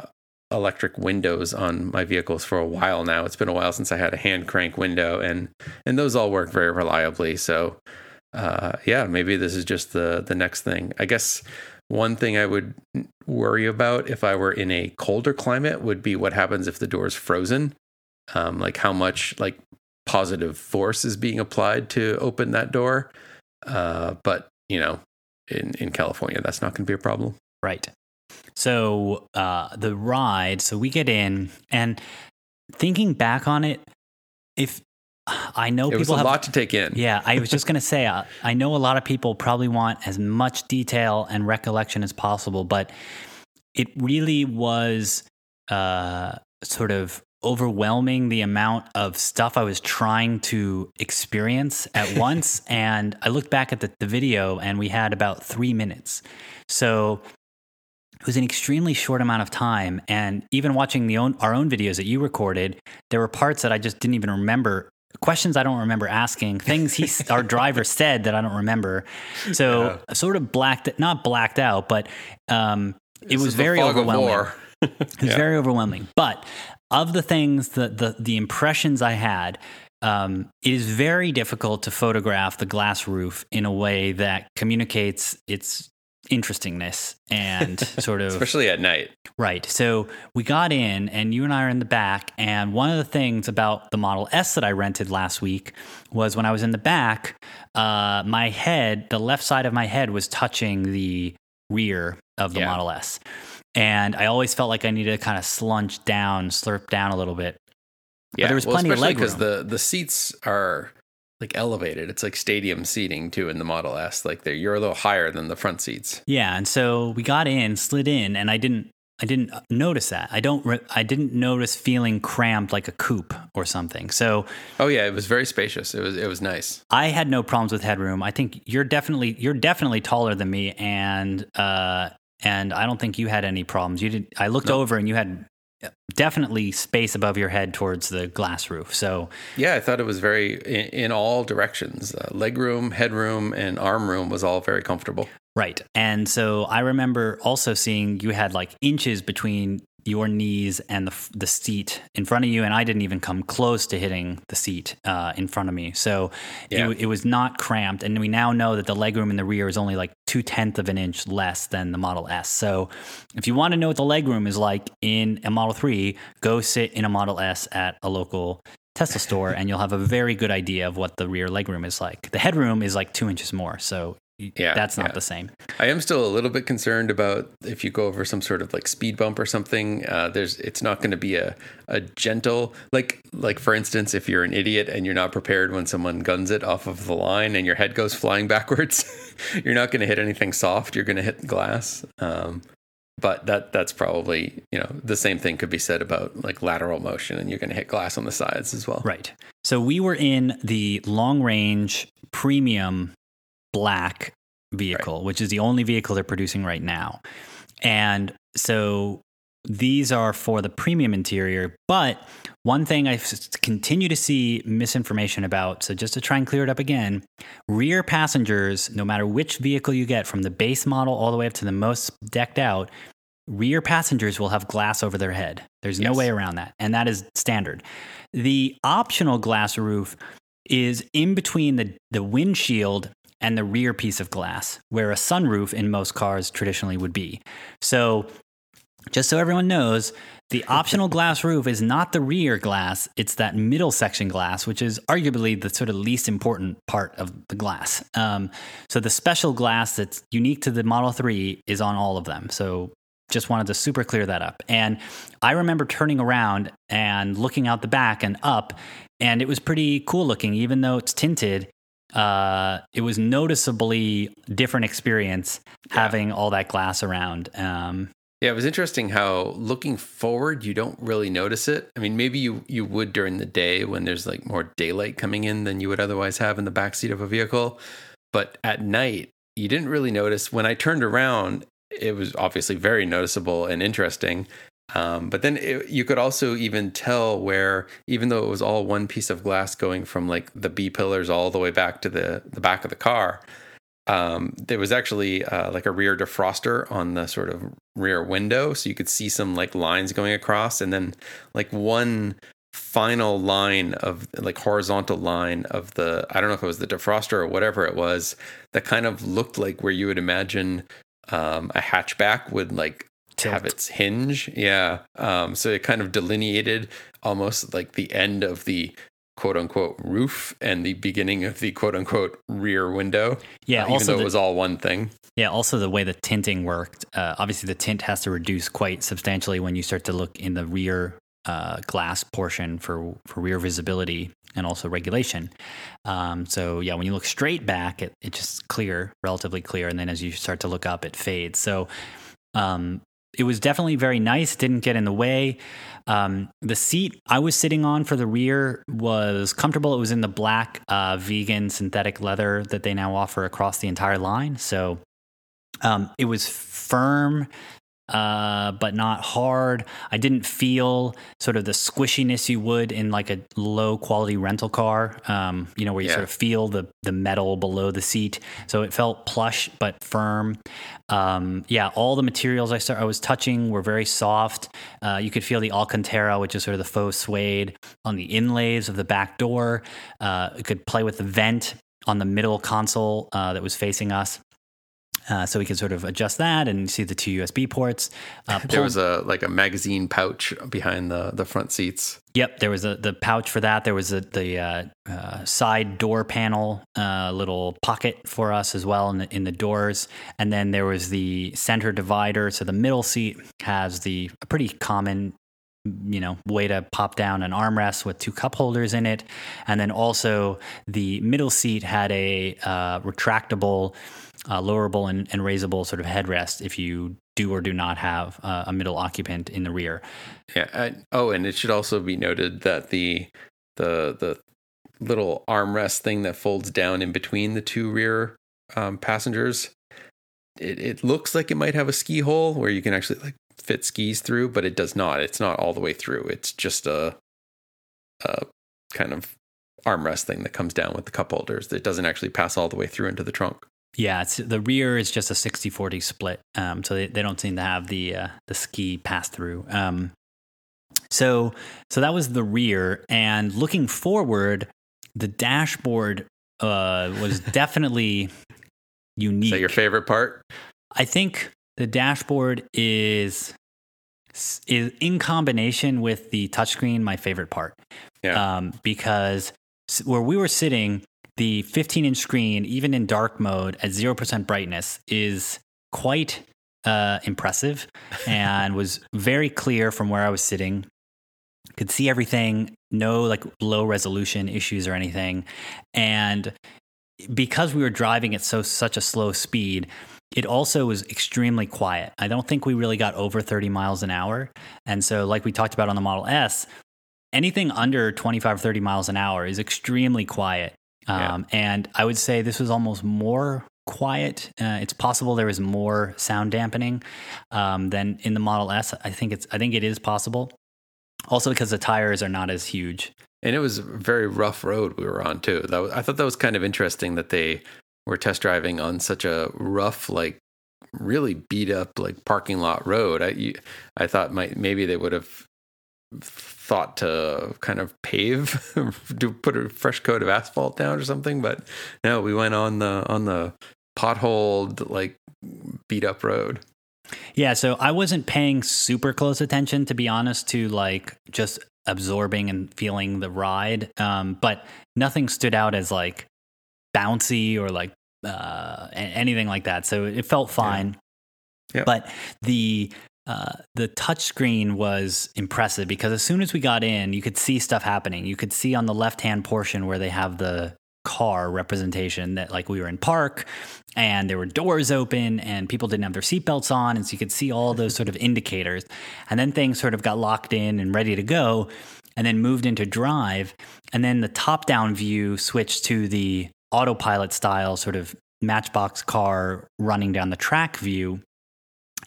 electric windows on my vehicles for a while now. It's been a while since I had a hand crank window, and and those all work very reliably. So, uh, yeah, maybe this is just the the next thing. I guess one thing I would worry about if I were in a colder climate would be what happens if the door is frozen um, like how much like positive force is being applied to open that door. Uh, but you know, in in California, that's not going to be a problem. Right. So uh, the ride, so we get in, and thinking back on it, if I know It was people a have lot to take in. Yeah, I was just going to say, uh, I know a lot of people probably want as much detail and recollection as possible, but it really was uh, sort of overwhelming the amount of stuff I was trying to experience at once. and I looked back at the, the video and we had about three minutes. So it was an extremely short amount of time. And even watching the own, our own videos that you recorded, there were parts that I just didn't even remember. Questions I don't remember asking, things he, our driver said that I don't remember. So sort of blacked, not blacked out, but um, it was very overwhelming. It was Yeah. very overwhelming. But of the things, the the, the impressions I had, um, it is very difficult to photograph the glass roof in a way that communicates its interestingness and sort of especially at night. Right. So we got in, and you and I are in the back. And one of the things about the Model S that I rented last week was when I was in the back, uh, my head, the left side of my head, was touching the rear of the Yeah. Model S. And I always felt like I needed to kind of slunch down, slurp down a little bit. Yeah, there was well, plenty of especially leg because the the seats are like elevated. It's like stadium seating too in the Model S. Like they're you're a little higher than the front seats. Yeah, and so we got in, slid in, and I didn't I didn't notice that. I don't. Re- I didn't notice feeling cramped like a coupe or something. So Oh yeah, it was very spacious. It was it was nice. I had no problems with headroom. I think you're definitely you're definitely taller than me, and uh, and I don't think you had any problems. You did. I looked over and you had definitely space above your head towards the glass roof. So Yeah, I thought it was very in, in all directions. Uh, leg room, head room, and arm room was all very comfortable. Right. And so I remember also seeing you had like inches between your knees and the, the seat in front of you. And I didn't even come close to hitting the seat uh, in front of me. So Yeah. it, it was not cramped. And we now know that the legroom in the rear is only like two tenths of an inch less than the Model S. So if you want to know what the legroom is like in a Model 3, go sit in a Model S at a local Tesla store and you'll have a very good idea of what the rear legroom is like. The headroom is like two inches more. So Yeah, that's not yeah. the same. I am still a little bit concerned about if you go over some sort of like speed bump or something. Uh, there's it's not going to be a a gentle like like for instance, if you're an idiot and you're not prepared when someone guns it off of the line and your head goes flying backwards, you're not going to hit anything soft. You're going to hit glass. Um, but that that's probably you know the same thing could be said about like lateral motion, and you're going to hit glass on the sides as well. Right. So we were in the long range premium black vehicle, which is the only vehicle they're producing right now. And so these are for the premium interior. But one thing I continue to see misinformation about, so just to try and clear it up again, rear passengers, no matter which vehicle you get, from the base model all the way up to the most decked out, rear passengers will have glass over their head. There's no way around that. And that is standard. The optional glass roof is in between the, the windshield and the rear piece of glass, where a sunroof in most cars traditionally would be. So, just so everyone knows, the optional glass roof is not the rear glass, it's that middle section glass, which is arguably the sort of least important part of the glass. Um, so, the special glass that's unique to the Model 3 is on all of them. So, just wanted to super clear that up. And I remember turning around and looking out the back and up, and it was pretty cool looking, even though it's tinted. Uh, it was noticeably different experience having all that glass around. Um, Yeah, it was interesting how looking forward, you don't really notice it. I mean, maybe you you would during the day when there's like more daylight coming in than you would otherwise have in the backseat of a vehicle, but at night you didn't really notice. When I turned around, it was obviously very noticeable and interesting. Um, but then it, you could also even tell where, even though it was all one piece of glass going from like the B pillars all the way back to the the back of the car, um, there was actually uh, like a rear defroster on the sort of rear window, so you could see some like lines going across, and then like one final line of like horizontal line of the I don't know if it was the defroster or whatever it was that kind of looked like where you would imagine um, a hatchback would like have its hinge. Yeah. Um, so it kind of delineated almost like the end of the quote unquote roof and the beginning of the quote unquote rear window. yeah, uh, even though the, it was all one thing. Yeah, also the way the tinting worked. Uh, obviously, the tint has to reduce quite substantially when you start to look in the rear uh, glass portion for for rear visibility and also regulation. Um, so yeah, when you look straight back, it it just clear, relatively clear, and then as you start to look up, it fades. So. Um, it was definitely very nice. Didn't get in the way. Um, the seat I was sitting on for the rear was comfortable. It was in the black uh, vegan synthetic leather that they now offer across the entire line. So um, it was firm, uh, but not hard. I didn't feel sort of the squishiness you would in like a low quality rental car, um, you know, where you Yeah. sort of feel the, the metal below the seat. So it felt plush but firm. Um, yeah, all the materials I, start, I was touching were very soft. Uh, you could feel the Alcantara, which is sort of the faux suede, on the inlays of the back door. Uh, it could play with the vent on the middle console uh, that was facing us. Uh, so we could sort of adjust that and see the two USB ports. Uh, There was a like a magazine pouch behind the the front seats. Yep, there was a, the pouch for that. There was a, the uh, uh, side door panel, uh, little pocket for us as well in the, in the doors, and then there was the center divider. So the middle seat has the a pretty common, you know, way to pop down an armrest with two cup holders in it, and then also the middle seat had a uh, retractable. Uh, lowerable and, and raisable sort of headrest if you do or do not have uh, a middle occupant in the rear. Yeah. I, oh, and it should also be noted that the the the little armrest thing that folds down in between the two rear um, passengers, it, it looks like it might have a ski hole where you can actually like fit skis through, but it does not. It's not all the way through. It's just a, a kind of armrest thing that comes down with the cup holders. It doesn't actually pass all the way through into the trunk. Yeah, it's the rear is just a 60-40 split. Um, so they, they don't seem to have the uh, the ski pass through. Um, so so that was the rear. And looking forward, the dashboard uh, was definitely unique. Is that your favorite part? I think the dashboard is is in combination with the touchscreen my favorite part. Yeah. Um, because where we were sitting, the 15 inch screen, even in dark mode at 0% brightness, is quite uh, impressive and was very clear from where I was sitting. Could see everything, no like low resolution issues or anything. And because we were driving at so such a slow speed, it also was extremely quiet. I don't think we really got over 30 miles an hour. And so, like we talked about on the Model S, anything under 25 or 30 miles an hour is extremely quiet. Um, yeah. And I would say this was almost more quiet. Uh, it's possible there was more sound dampening um, than in the Model S. I think it's I think it is possible. Also because the tires are not as huge. And it was a very rough road we were on too. That was, I thought that was kind of interesting that they were test driving on such a rough, like really beat up, like parking lot road. I you, I thought might maybe they would have thought to kind of pave to put a fresh coat of asphalt down or something but no we went on the on the potholed like beat up road yeah so i wasn't paying super close attention to be honest to like just absorbing and feeling the ride um, but nothing stood out as like bouncy or like uh, anything like that so it felt fine yeah. Yep. but the uh, the touchscreen was impressive because as soon as we got in, you could see stuff happening. You could see on the left hand portion where they have the car representation that like we were in park and there were doors open and people didn't have their seatbelts on. And so you could see all those sort of indicators. And then things sort of got locked in and ready to go and then moved into drive. And then the top down view switched to the autopilot style sort of matchbox car running down the track view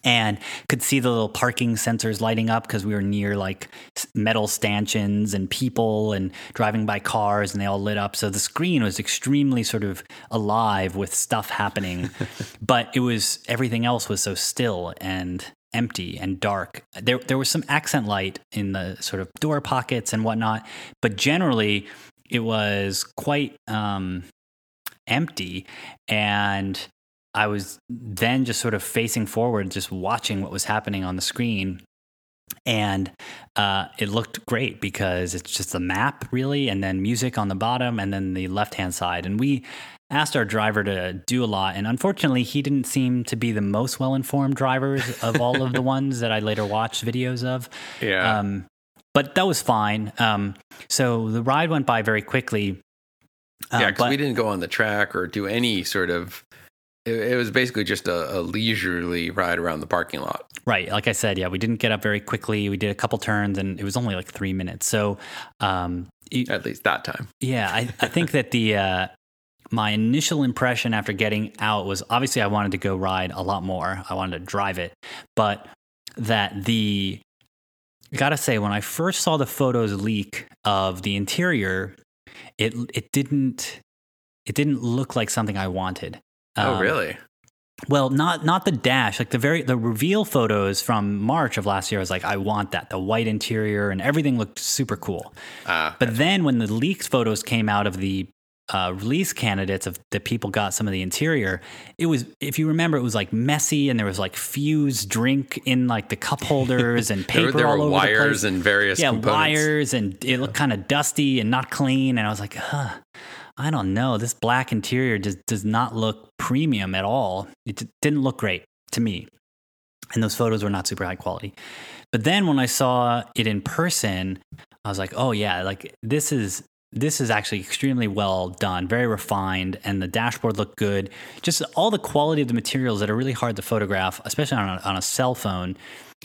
and could see the little parking sensors lighting up because we were near like metal stanchions and people and driving by cars and they all lit up. So the screen was extremely sort of alive with stuff happening, but it was everything else was so still and empty and dark. There there was some accent light in the sort of door pockets and whatnot, but generally it was quite um, empty and I was then just sort of facing forward, just watching what was happening on the screen. And uh, it looked great because it's just a map, really, and then music on the bottom, and then the left hand side. And we asked our driver to do a lot. And unfortunately, he didn't seem to be the most well informed drivers of all of the ones that I later watched videos of. Yeah. Um, but that was fine. Um, so the ride went by very quickly. Uh, yeah, because we didn't go on the track or do any sort of it, was basically just a, a, leisurely ride around the parking lot. Right. Like I said, yeah, we didn't get up very quickly. We did a couple turns and it was only like three minutes. So, um, it, at least that time. Yeah. I, I think that the, uh, my initial impression after getting out was obviously I wanted to go ride a lot more. I wanted to drive it, but that the, I gotta say, when I first saw the photos leak of the interior, it it didn't it didn't look like something I wanted. Oh, um, really? Well, not not the dash. Like the very the reveal photos from March of last year I was like, I want that. The white interior and everything looked super cool. Uh, but then when the leaks photos came out of the uh, release candidates of the people got some of the interior, it was if you remember, it was like messy and there was like fused drink in like the cup holders and paper there, there all over wires the place. and various yeah components. wires and it looked kind of dusty and not clean. And I was like, huh. I don't know. This black interior just does not look premium at all. It didn't look great to me. And those photos were not super high quality. But then when I saw it in person, I was like, oh yeah, like this is this is actually extremely well done, very refined, and the dashboard looked good. Just all the quality of the materials that are really hard to photograph, especially on a, on a cell phone.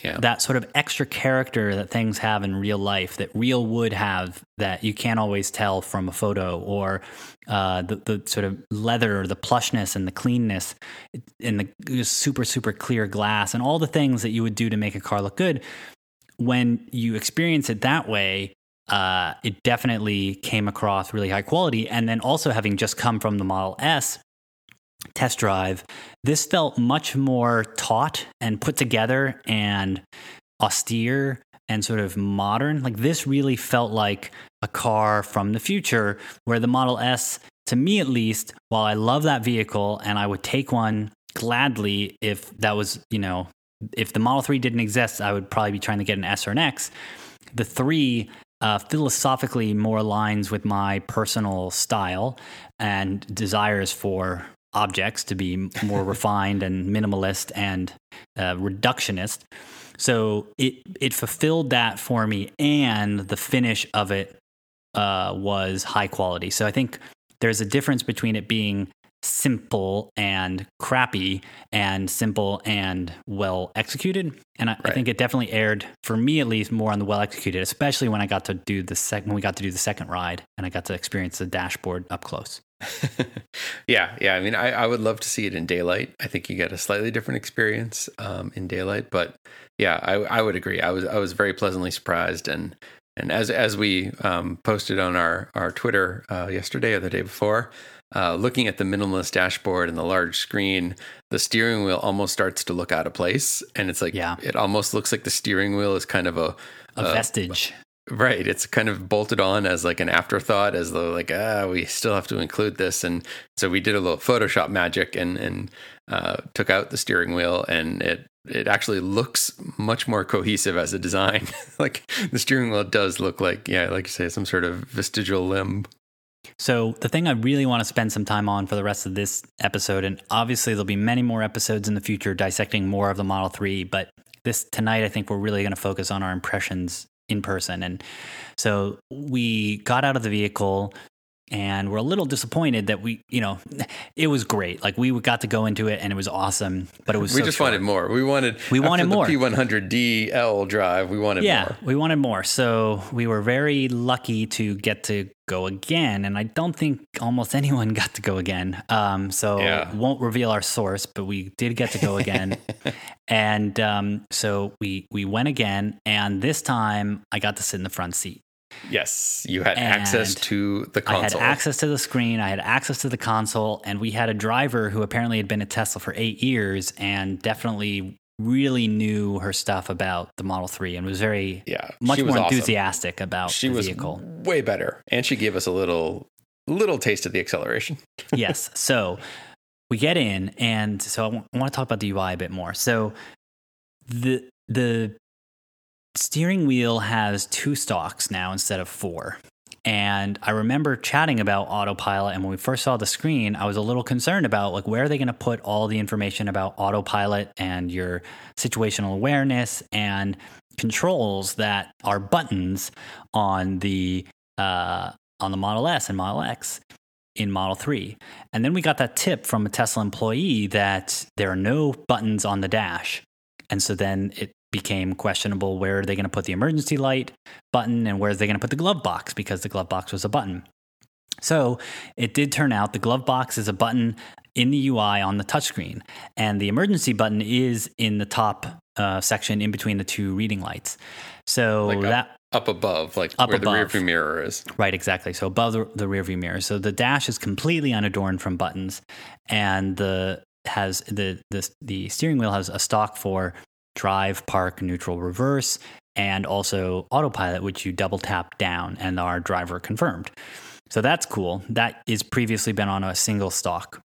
Yeah. That sort of extra character that things have in real life that real would have that you can't always tell from a photo, or uh, the, the sort of leather, the plushness, and the cleanness, and the super, super clear glass, and all the things that you would do to make a car look good. When you experience it that way, uh, it definitely came across really high quality. And then also having just come from the Model S test drive, this felt much more taut and put together and austere and sort of modern. Like this really felt like a car from the future, where the Model S, to me at least, while I love that vehicle and I would take one gladly if that was, you know, if the Model 3 didn't exist, I would probably be trying to get an S or an X. The 3 uh, philosophically more aligns with my personal style and desires for objects to be more refined and minimalist and uh, reductionist. So it it fulfilled that for me, and the finish of it uh, was high quality. So I think there's a difference between it being simple and crappy and simple and well executed. And I, right. I, think it definitely aired for me at least more on the well executed, especially when I got to do the second when we got to do the second ride and I got to experience the dashboard up close. yeah, yeah. I mean, I, I would love to see it in daylight. I think you get a slightly different experience um, in daylight, but yeah, I, I would agree. I was I was very pleasantly surprised, and and as as we um, posted on our our Twitter uh, yesterday or the day before, uh, looking at the minimalist dashboard and the large screen, the steering wheel almost starts to look out of place, and it's like yeah. it almost looks like the steering wheel is kind of a a, a vestige. Right, it's kind of bolted on as like an afterthought, as though like ah, we still have to include this, and so we did a little Photoshop magic and and uh, took out the steering wheel, and it it actually looks much more cohesive as a design. like the steering wheel does look like yeah, like you say, some sort of vestigial limb. So, the thing I really want to spend some time on for the rest of this episode, and obviously there'll be many more episodes in the future dissecting more of the Model 3, but this tonight, I think we're really going to focus on our impressions in person. And so we got out of the vehicle, and we're a little disappointed that we, you know, it was great. Like we got to go into it and it was awesome, but it was we so just short. wanted more. We wanted we wanted more. P100DL drive. We wanted yeah, more. we wanted more. So we were very lucky to get to go again, and I don't think almost anyone got to go again. Um, so yeah. won't reveal our source, but we did get to go again, and um, so we we went again, and this time I got to sit in the front seat. Yes, you had and access to the console. I had access to the screen. I had access to the console, and we had a driver who apparently had been at Tesla for eight years and definitely really knew her stuff about the Model 3 and was very yeah, much more awesome. enthusiastic about she the was vehicle. Way better. And she gave us a little little taste of the acceleration. yes. So we get in and so I want to talk about the UI a bit more. So the the steering wheel has two stalks now instead of four. And I remember chatting about autopilot. And when we first saw the screen, I was a little concerned about like, where are they going to put all the information about autopilot and your situational awareness and controls that are buttons on the, uh, on the Model S and Model X in Model 3. And then we got that tip from a Tesla employee that there are no buttons on the dash. And so then it became questionable where are they going to put the emergency light button and where are they going to put the glove box because the glove box was a button. So it did turn out the glove box is a button in the UI on the touchscreen, and the emergency button is in the top uh, section in between the two reading lights. So like that up, up above, like up where above. the rear view mirror is. Right, exactly. So above the, the rear view mirror. So the dash is completely unadorned from buttons, and the has the the the steering wheel has a stalk for drive, park, neutral, reverse, and also autopilot, which you double tap down and our driver confirmed. So that's cool. That is previously been on a single stalk.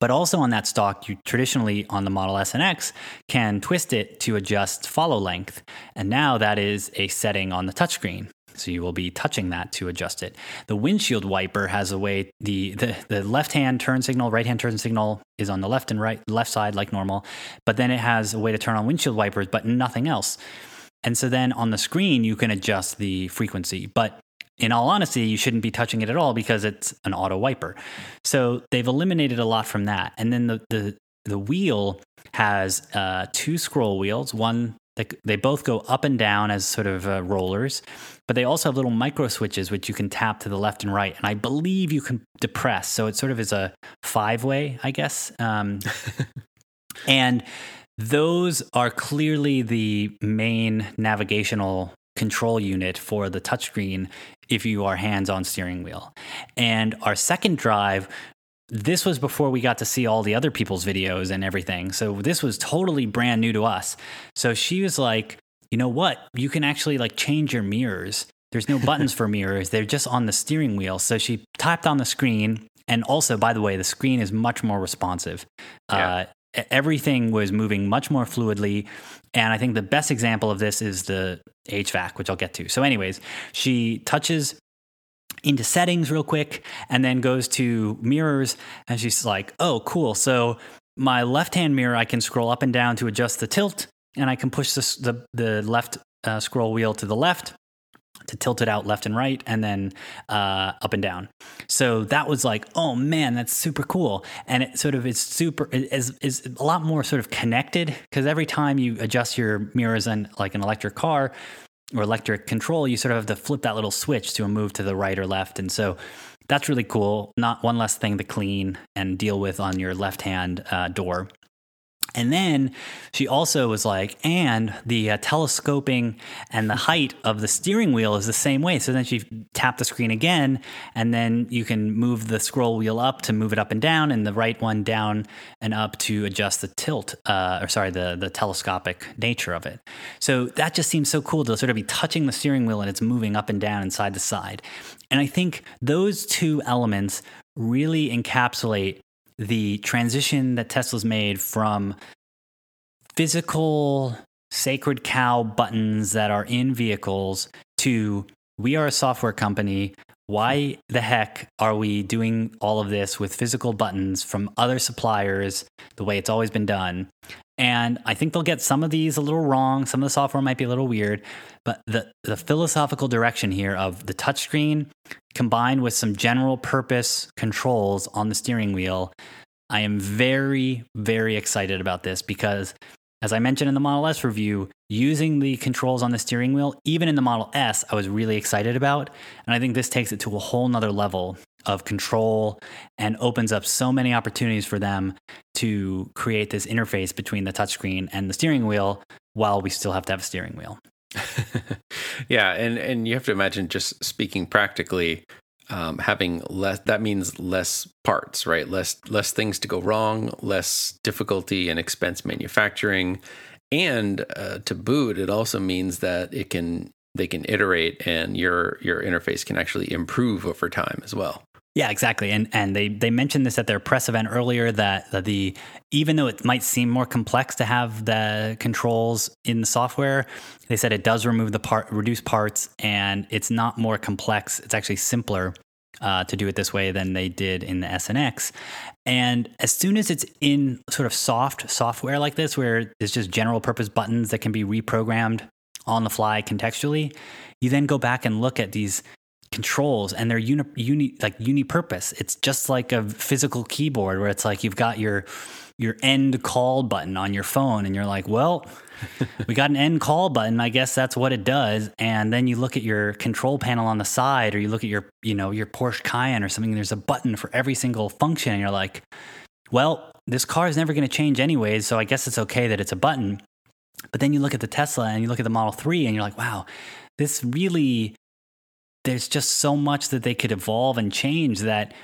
But also on that stalk, you traditionally on the Model S and X can twist it to adjust follow length. And now that is a setting on the touchscreen. So you will be touching that to adjust it. The windshield wiper has a way the the, the left hand turn signal, right hand turn signal is on the left and right left side like normal, but then it has a way to turn on windshield wipers, but nothing else. And so then on the screen you can adjust the frequency, but in all honesty, you shouldn't be touching it at all because it's an auto wiper. So they've eliminated a lot from that. And then the the the wheel has uh, two scroll wheels. One they, they both go up and down as sort of uh, rollers, but they also have little micro switches which you can tap to the left and right. And I believe you can depress. So it sort of is a five way, I guess. Um, and those are clearly the main navigational control unit for the touchscreen if you are hands on steering wheel. And our second drive this was before we got to see all the other people's videos and everything. So this was totally brand new to us. So she was like, you know what? You can actually like change your mirrors. There's no buttons for mirrors. They're just on the steering wheel. So she typed on the screen. And also, by the way, the screen is much more responsive. Yeah. Uh, everything was moving much more fluidly. And I think the best example of this is the HVAC, which I'll get to. So, anyways, she touches into settings real quick and then goes to mirrors and she's like, "Oh, cool. So my left-hand mirror I can scroll up and down to adjust the tilt and I can push the the left uh, scroll wheel to the left to tilt it out left and right and then uh, up and down. So that was like, oh man, that's super cool. And it sort of is super is is a lot more sort of connected because every time you adjust your mirrors in like an electric car, or electric control, you sort of have to flip that little switch to a move to the right or left. And so that's really cool. Not one less thing to clean and deal with on your left hand uh, door. And then she also was like, and the uh, telescoping and the height of the steering wheel is the same way. So then she tapped the screen again, and then you can move the scroll wheel up to move it up and down, and the right one down and up to adjust the tilt, uh, or sorry, the, the telescopic nature of it. So that just seems so cool to sort of be touching the steering wheel and it's moving up and down and side to side. And I think those two elements really encapsulate the transition that Tesla's made from physical sacred cow buttons that are in vehicles to we are a software company. Why the heck are we doing all of this with physical buttons from other suppliers the way it's always been done? And I think they'll get some of these a little wrong. Some of the software might be a little weird, but the, the philosophical direction here of the touchscreen combined with some general purpose controls on the steering wheel, I am very, very excited about this because, as I mentioned in the Model S review, using the controls on the steering wheel, even in the Model S, I was really excited about. And I think this takes it to a whole nother level of control and opens up so many opportunities for them to create this interface between the touchscreen and the steering wheel while we still have to have a steering wheel. yeah, and and you have to imagine just speaking practically, um, having less that means less parts, right? Less less things to go wrong, less difficulty and expense manufacturing, and uh, to boot, it also means that it can they can iterate and your your interface can actually improve over time as well. Yeah, exactly. And and they they mentioned this at their press event earlier that, that the even though it might seem more complex to have the controls in the software, they said it does remove the part reduce parts and it's not more complex. It's actually simpler uh, to do it this way than they did in the SNX. and as soon as it's in sort of soft software like this, where it's just general purpose buttons that can be reprogrammed on the fly contextually, you then go back and look at these controls and they're uni, uni like uni-purpose. It's just like a physical keyboard where it's like you've got your your end call button on your phone and you're like, well, we got an end call button. I guess that's what it does. And then you look at your control panel on the side or you look at your, you know, your Porsche Cayenne or something, there's a button for every single function and you're like, well, this car is never going to change anyways, so I guess it's okay that it's a button. But then you look at the Tesla and you look at the Model 3 and you're like, wow, this really there's just so much that they could evolve and change that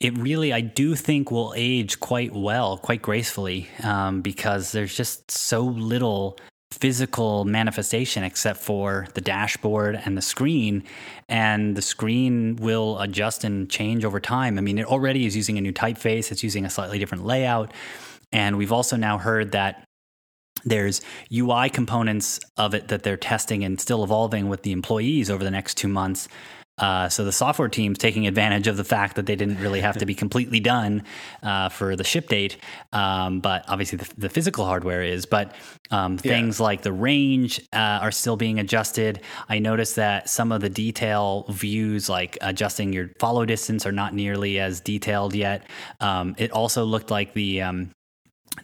it really, I do think, will age quite well, quite gracefully, um, because there's just so little physical manifestation except for the dashboard and the screen. And the screen will adjust and change over time. I mean, it already is using a new typeface, it's using a slightly different layout. And we've also now heard that there's UI components of it that they're testing and still evolving with the employees over the next two months Uh, so the software team's taking advantage of the fact that they didn't really have to be completely done uh, for the ship date, um, but obviously the, the, physical hardware is. But um, things yeah. like the range uh, are still being adjusted. I noticed that some of the detail views, like adjusting your follow distance, are not nearly as detailed yet. Um, it also looked like the um,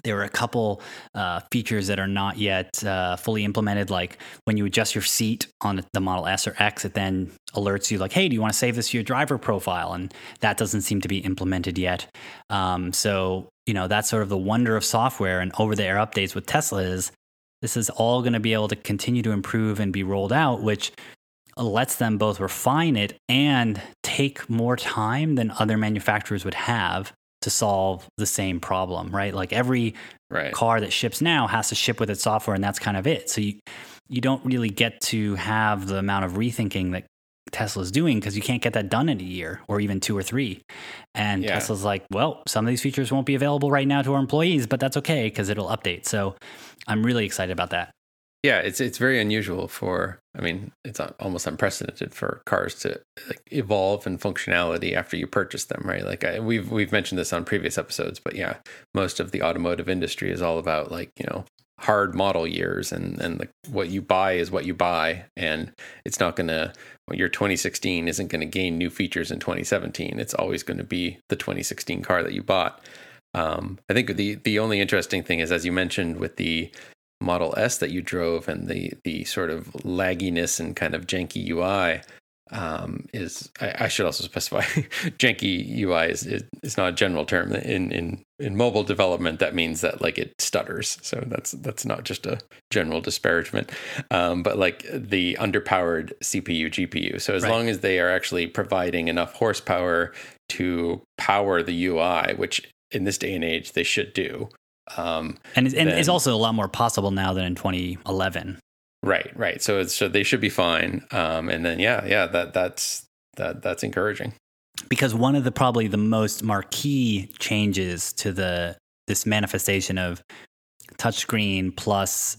there are a couple uh, features that are not yet uh, fully implemented, like when you adjust your seat on the Model S or X, it then alerts you, like, hey, do you want to save this to your driver profile? And that doesn't seem to be implemented yet. Um, so, you know, that's sort of the wonder of software and over the air updates with Tesla is this is all going to be able to continue to improve and be rolled out, which lets them both refine it and take more time than other manufacturers would have to solve the same problem, right? Like every right. car that ships now has to ship with its software, and that's kind of it. So you you don't really get to have the amount of rethinking that Tesla's doing because you can't get that done in a year or even two or three. And yeah. Tesla's like, well, some of these features won't be available right now to our employees, but that's okay because it'll update. So I'm really excited about that. Yeah, it's it's very unusual for. I mean, it's almost unprecedented for cars to like, evolve in functionality after you purchase them, right? Like I, we've we've mentioned this on previous episodes, but yeah, most of the automotive industry is all about like you know hard model years, and and the, what you buy is what you buy, and it's not going to. Your 2016 isn't going to gain new features in 2017. It's always going to be the 2016 car that you bought. Um, I think the the only interesting thing is, as you mentioned, with the Model S that you drove and the the sort of lagginess and kind of janky UI um, is I, I, should also specify janky UI is, is, is not a general term. In in in mobile development that means that like it stutters. So that's that's not just a general disparagement. Um, but like the underpowered CPU GPU so as right. long as they are actually providing enough horsepower to power the UI which in this day and age they should do um, and and then, it's also a lot more possible now than in 2011. Right, right. So it's, so they should be fine. Um, and then yeah, yeah, that that's that that's encouraging. Because one of the probably the most marquee changes to the this manifestation of touchscreen plus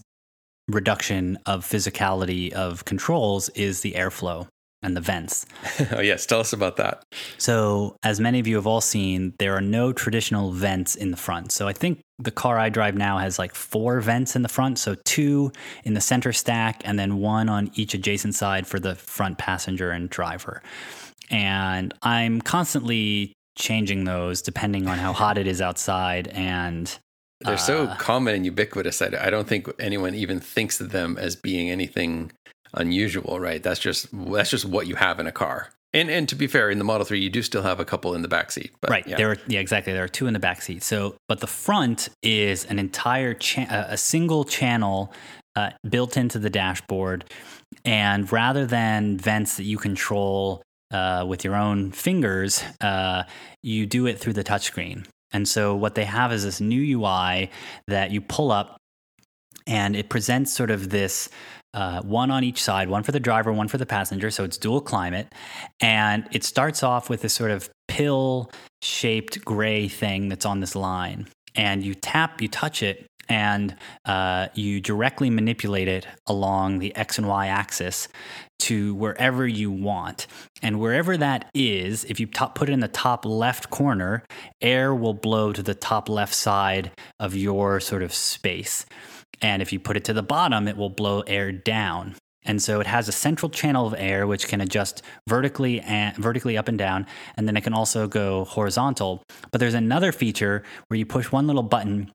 reduction of physicality of controls is the airflow and the vents. oh, yes. Tell us about that. So, as many of you have all seen, there are no traditional vents in the front. So, I think the car I drive now has like four vents in the front. So, two in the center stack, and then one on each adjacent side for the front passenger and driver. And I'm constantly changing those depending on how hot it is outside and they're uh, so common and ubiquitous. I, I don't think anyone even thinks of them as being anything unusual, right? That's just that's just what you have in a car. And and to be fair, in the Model 3, you do still have a couple in the back seat. But, right. Yeah. There are yeah, exactly. There are two in the back seat. So, but the front is an entire cha- a single channel uh, built into the dashboard, and rather than vents that you control uh, with your own fingers, uh, you do it through the touchscreen. And so what they have is this new UI that you pull up, and it presents sort of this uh, one on each side, one for the driver, one for the passenger. So it's dual climate. And it starts off with this sort of pill shaped gray thing that's on this line. And you tap, you touch it, and uh, you directly manipulate it along the X and Y axis to wherever you want. And wherever that is, if you top, put it in the top left corner, air will blow to the top left side of your sort of space. And if you put it to the bottom, it will blow air down. And so it has a central channel of air which can adjust vertically and vertically up and down, and then it can also go horizontal. But there's another feature where you push one little button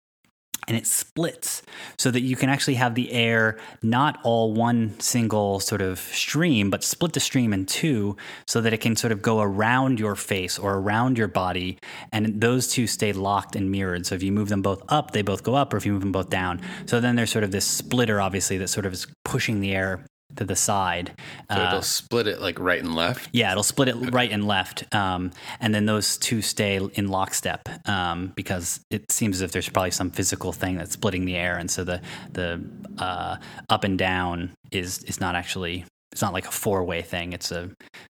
and it splits so that you can actually have the air not all one single sort of stream, but split the stream in two so that it can sort of go around your face or around your body. And those two stay locked and mirrored. So if you move them both up, they both go up, or if you move them both down. So then there's sort of this splitter, obviously, that sort of is pushing the air to the side. So it'll uh, split it like right and left. Yeah, it'll split it right and left, um, and then those two stay in lockstep um, because it seems as if there's probably some physical thing that's splitting the air, and so the the uh, up and down is is not actually it's not like a four way thing. It's a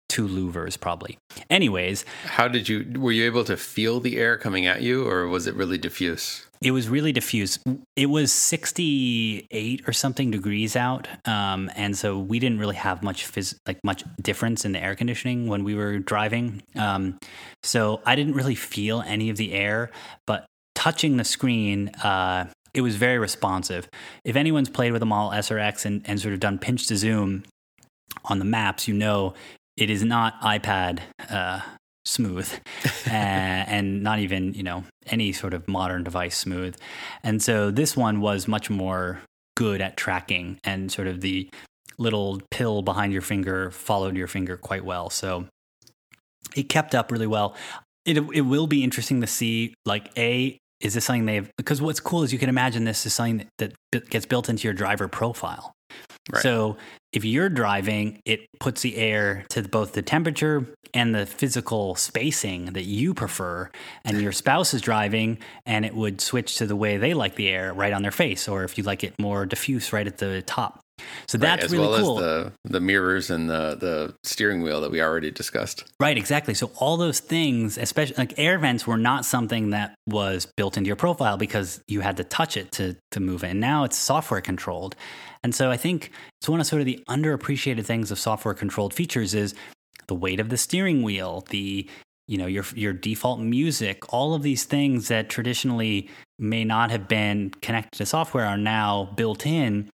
two louvers probably. Anyways, How did you were you able to feel the air coming at you or was it really diffuse? It was really diffuse. It was 68 or something degrees out, um, and so we didn't really have much phys- like much difference in the air conditioning when we were driving. Um, so I didn't really feel any of the air, but touching the screen, uh, it was very responsive. If anyone's played with a Model S or X and, and sort of done pinch to zoom on the maps, you know it is not iPad uh, smooth uh, and not even you know any sort of modern device smooth. And so this one was much more good at tracking and sort of the little pill behind your finger followed your finger quite well. So it kept up really well. It, it will be interesting to see like a is this something they've because what's cool is you can imagine this is something that, that gets built into your driver profile Right. so if you're driving, it puts the air to both the temperature and the physical spacing that you prefer. And your spouse is driving, and it would switch to the way they like the air right on their face, or if you like it more diffuse right at the top. So Right, that's as really well cool. as the the mirrors and the the steering wheel that we already discussed. Right, exactly. So all those things, especially like air vents, were not something that was built into your profile because you had to touch it to to move it. And now it's software controlled. And so I think it's one of sort of the underappreciated things of software controlled features is the weight of the steering wheel, the you know your your default music, all of these things that traditionally may not have been connected to software are now built in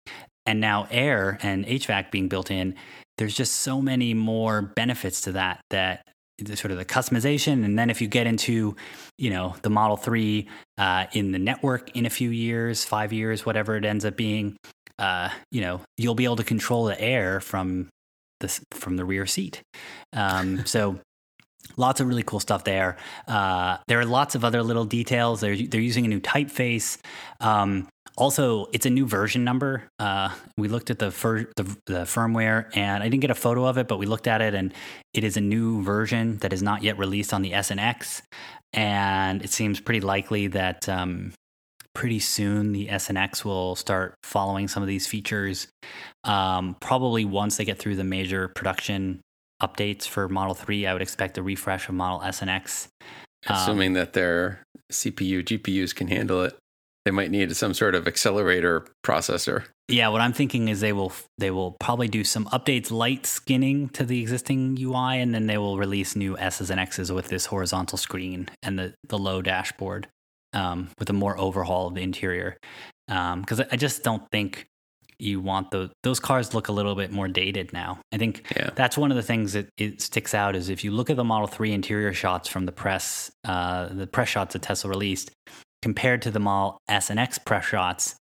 and now air and HVAC being built in, there's just so many more benefits to that that the sort of the customization and then if you get into you know the model 3 uh, in the network in a few years five years whatever it ends up being uh, you know you'll be able to control the air from the from the rear seat um, so lots of really cool stuff there. Uh, there are lots of other little details. They're they're using a new typeface. Um, also, it's a new version number. Uh, we looked at the, fir- the the firmware, and I didn't get a photo of it, but we looked at it, and it is a new version that is not yet released on the S and X. And it seems pretty likely that um, pretty soon the S and X will start following some of these features. Um, probably once they get through the major production updates for Model 3, I would expect a refresh of Model S and X. Um, Assuming that their CPU GPUs can handle it, they might need some sort of accelerator processor. Yeah, what I'm thinking is they will they will probably do some updates, light skinning to the existing UI, and then they will release new S's and X's with this horizontal screen and the the low dashboard um, with a more overhaul of the interior. Because I I just don't think you want the those cars look a little bit more dated now. I think Yeah. that's one of the things that it sticks out is if you look at the Model 3 interior shots from the press, uh, the press shots that Tesla released, compared to the Model S and X press shots,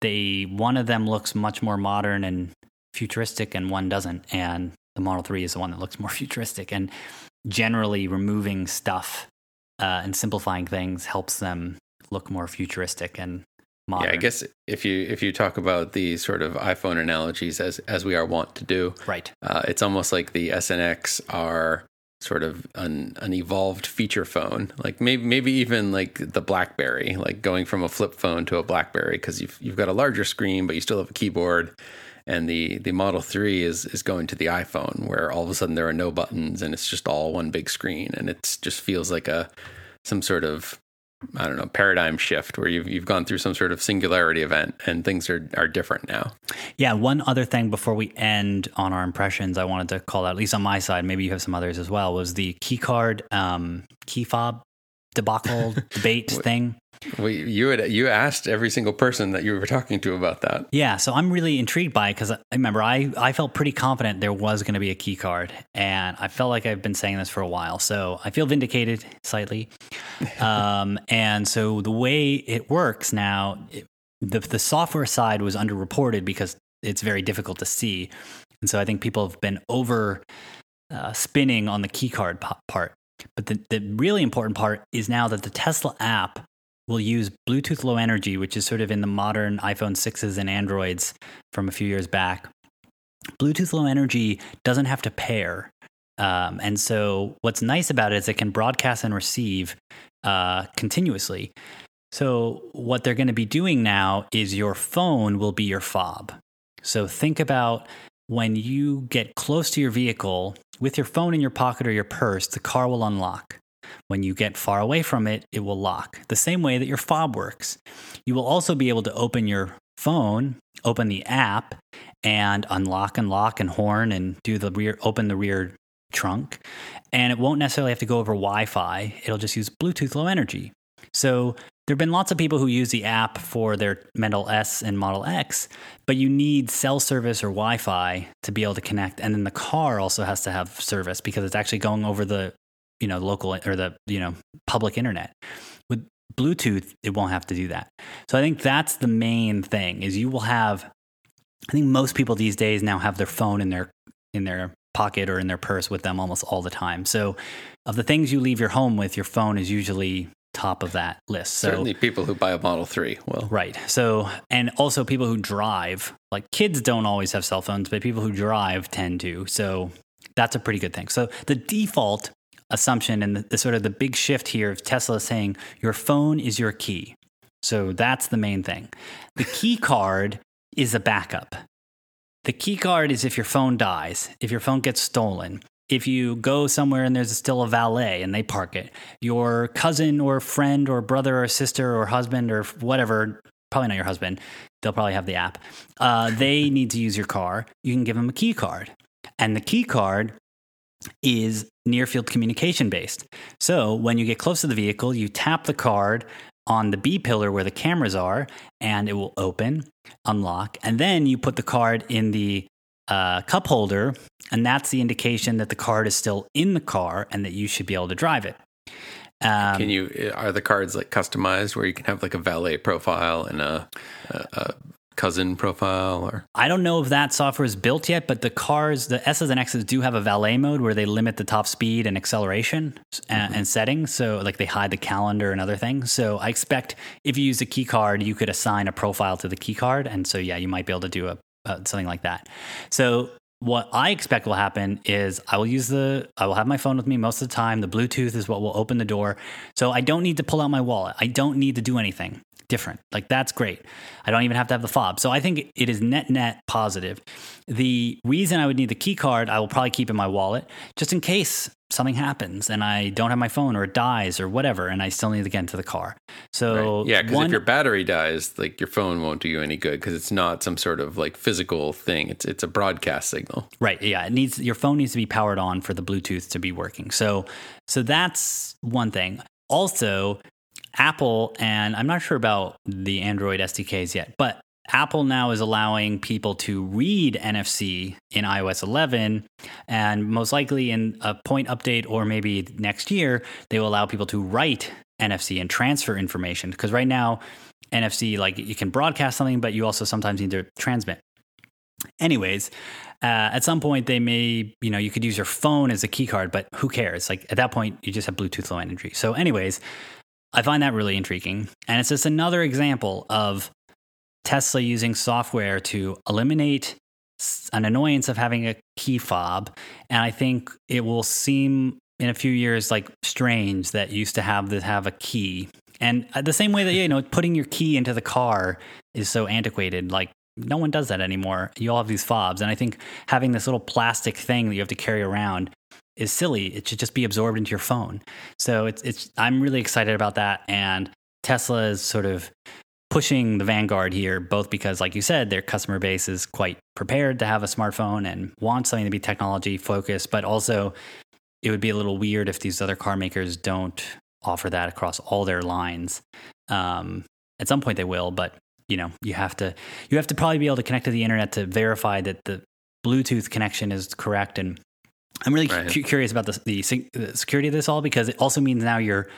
they one of them looks much more modern and futuristic, and one doesn't. And the Model 3 is the one that looks more futuristic. And generally, removing stuff uh, and simplifying things helps them look more futuristic and modern. Yeah, I guess if you if you talk about the sort of iPhone analogies as as we are wont to do, right. uh, it's almost like the S and X are sort of an, an evolved feature phone, like maybe maybe even like the BlackBerry, like going from a flip phone to a BlackBerry because you've you've got a larger screen, but you still have a keyboard. And the the Model Three is is going to the iPhone, where all of a sudden there are no buttons and it's just all one big screen, and it just feels like a some sort of I don't know paradigm shift where you've you've gone through some sort of singularity event and things are are different now. Yeah, one other thing before we end on our impressions, I wanted to call out, at least on my side, maybe you have some others as well, was the key card, um, key fob debacle debate thing. Well, you had you asked every single person that you were talking to about that. Yeah, so I'm really intrigued by it because I remember I, I felt pretty confident there was going to be a key card, and I felt like I've been saying this for a while. So I feel vindicated slightly. um, and so the way it works now, it, the the software side was underreported because it's very difficult to see, and so I think people have been over uh, spinning on the key card part. But the, the really important part is now that the Tesla app will use Bluetooth Low Energy, which is sort of in the modern iPhone 6s and Androids from a few years back. Bluetooth Low Energy doesn't have to pair. Um, and so, what's nice about it is it can broadcast and receive uh, continuously. So, what they're going to be doing now is your phone will be your fob. So, think about when you get close to your vehicle with your phone in your pocket or your purse, the car will unlock. When you get far away from it, it will lock. The same way that your fob works. You will also be able to open your phone, open the app, and unlock and lock and horn and do the rear, open the rear trunk. And it won't necessarily have to go over Wi Fi, it'll just use Bluetooth Low Energy. So there have been lots of people who use the app for their Model S and Model X, but you need cell service or Wi Fi to be able to connect. And then the car also has to have service because it's actually going over the you know local or the you know public internet with bluetooth it won't have to do that so i think that's the main thing is you will have i think most people these days now have their phone in their in their pocket or in their purse with them almost all the time so of the things you leave your home with your phone is usually top of that list so Certainly, people who buy a Model 3 will. Right. So, and also people who drive, like kids don't always have cell phones, but people who drive tend to. So, that's a pretty good thing. So, the default assumption and the, the sort of the big shift here of Tesla saying your phone is your key. So, that's the main thing. The key card is a backup. The key card is if your phone dies, if your phone gets stolen, if you go somewhere and there's still a valet and they park it, your cousin or friend or brother or sister or husband or whatever, probably not your husband, they'll probably have the app, uh, they need to use your car, you can give them a key card. And the key card is near field communication based. So when you get close to the vehicle, you tap the card on the B pillar where the cameras are, and it will open, unlock, and then you put the card in the uh, cup holder, and that's the indication that the card is still in the car and that you should be able to drive it. Um, Can you are the cards like customized where you can have like a valet profile and a, a, a cousin profile or I don't know if that software is built yet, but the cars, the S's and X's do have a valet mode where they limit the top speed and acceleration and, and settings. So, like they hide the calendar and other things. So, I expect if you use a key card, you could assign a profile to the key card. And so, yeah, you might be able to do a, uh, something like that. So, what I expect will happen is I will use the I will have my phone with me most of the time. The Bluetooth is what will open the door. So I don't need to pull out my wallet. I don't need to do anything different. Like that's great. I don't even have to have the fob. So I think it is net net positive. The reason I would need the key card, I will probably keep in my wallet just in case something happens and I don't have my phone or it dies or whatever and I still need to get into the car. So Right. yeah, because if your battery dies, like your phone won't do you any good because it's not some sort of like physical thing. It's it's a broadcast signal. Right. Yeah. It needs your phone needs to be powered on for the Bluetooth to be working. So so that's one thing. Also, Apple and I'm not sure about the Android SDKs yet, but Apple now is allowing people to read NFC in iOS 11, and most likely in a point update or maybe next year, they will allow people to write NFC and transfer information. Because right now, NFC, like you can broadcast something, but you also sometimes need to transmit. Anyways, uh, at some point they may, you know, you could use your phone as a key card, but who cares? Like at that point, you just have Bluetooth Low Energy. So, anyways, I find that really intriguing, and it's just another example of Tesla using software to eliminate an annoyance of having a key fob, and I think it will seem in a few years like strange that used to have to have a key. And uh, the same way that you know putting your key into the car is so antiquated, like no one does that anymore. You all have these fobs, and I think having this little plastic thing that you have to carry around is silly. It should just be absorbed into your phone. So it's it's I'm really excited about that, and Tesla is sort of pushing the vanguard here, both because, like you said, their customer base is quite prepared to have a smartphone and wants something to be technology focused, but also it would be a little weird if these other car makers don't offer that across all their lines. Um, at some point they will, but you know, you have to you have to probably be able to connect to the internet to verify that the Bluetooth connection is correct. And I'm really Right. cu- curious about the, the, the security of this all because it also means now your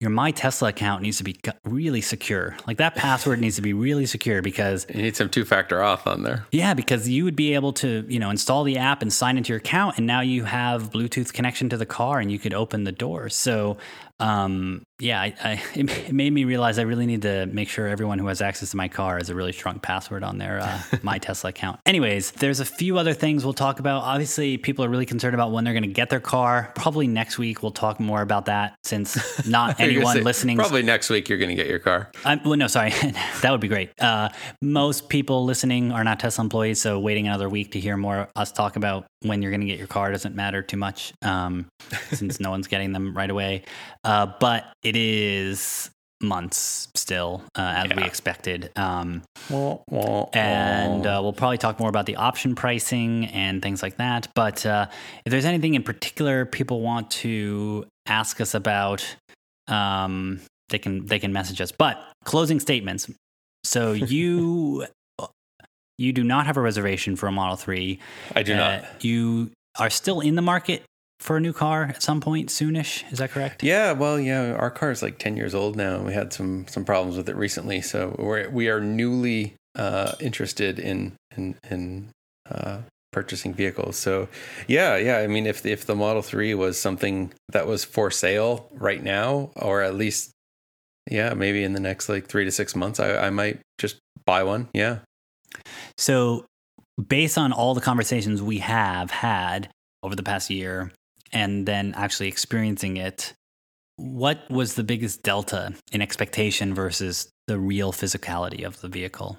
your My Tesla account needs to be really secure. Like that password needs to be really secure because You need some two factor auth on there. yeah, because you would be able to, you know, install the app and sign into your account, and now you have Bluetooth connection to the car, and you could open the door. So um, yeah, I, I, it made me realize I really need to make sure everyone who has access to my car has a really strong password on their uh, my Tesla account. Anyways, there's a few other things we'll talk about. Obviously, people are really concerned about when they're going to get their car. Probably next week we'll talk more about that since not anyone say, listening. Probably next week you're going to get your car. I'm, well, no, sorry, that would be great. Uh, most people listening are not Tesla employees, so waiting another week to hear more us talk about when you're going to get your car doesn't matter too much um, since no one's getting them right away. Uh, but it is months still, uh, as yeah. we expected. Um, wah, wah, and uh, we'll probably talk more about the option pricing and things like that. But uh, if there's anything in particular people want to ask us about, um, they can they can message us. But closing statements. So you you do not have a reservation for a Model Three. I do not. You are still in the market for a new car at some point soonish. Is that correct? Yeah. Well, yeah. Our car is like ten years old now. We had some some problems with it recently, so we're we are newly uh, interested in in in uh, purchasing vehicles. So, yeah, yeah. I mean, if if the Model Three was something that was for sale right now, or at least, yeah, maybe in the next like three to six months, I, I might just buy one. Yeah. So, based on all the conversations we have had over the past year, and then actually experiencing it, what was the biggest delta in expectation versus the real physicality of the vehicle?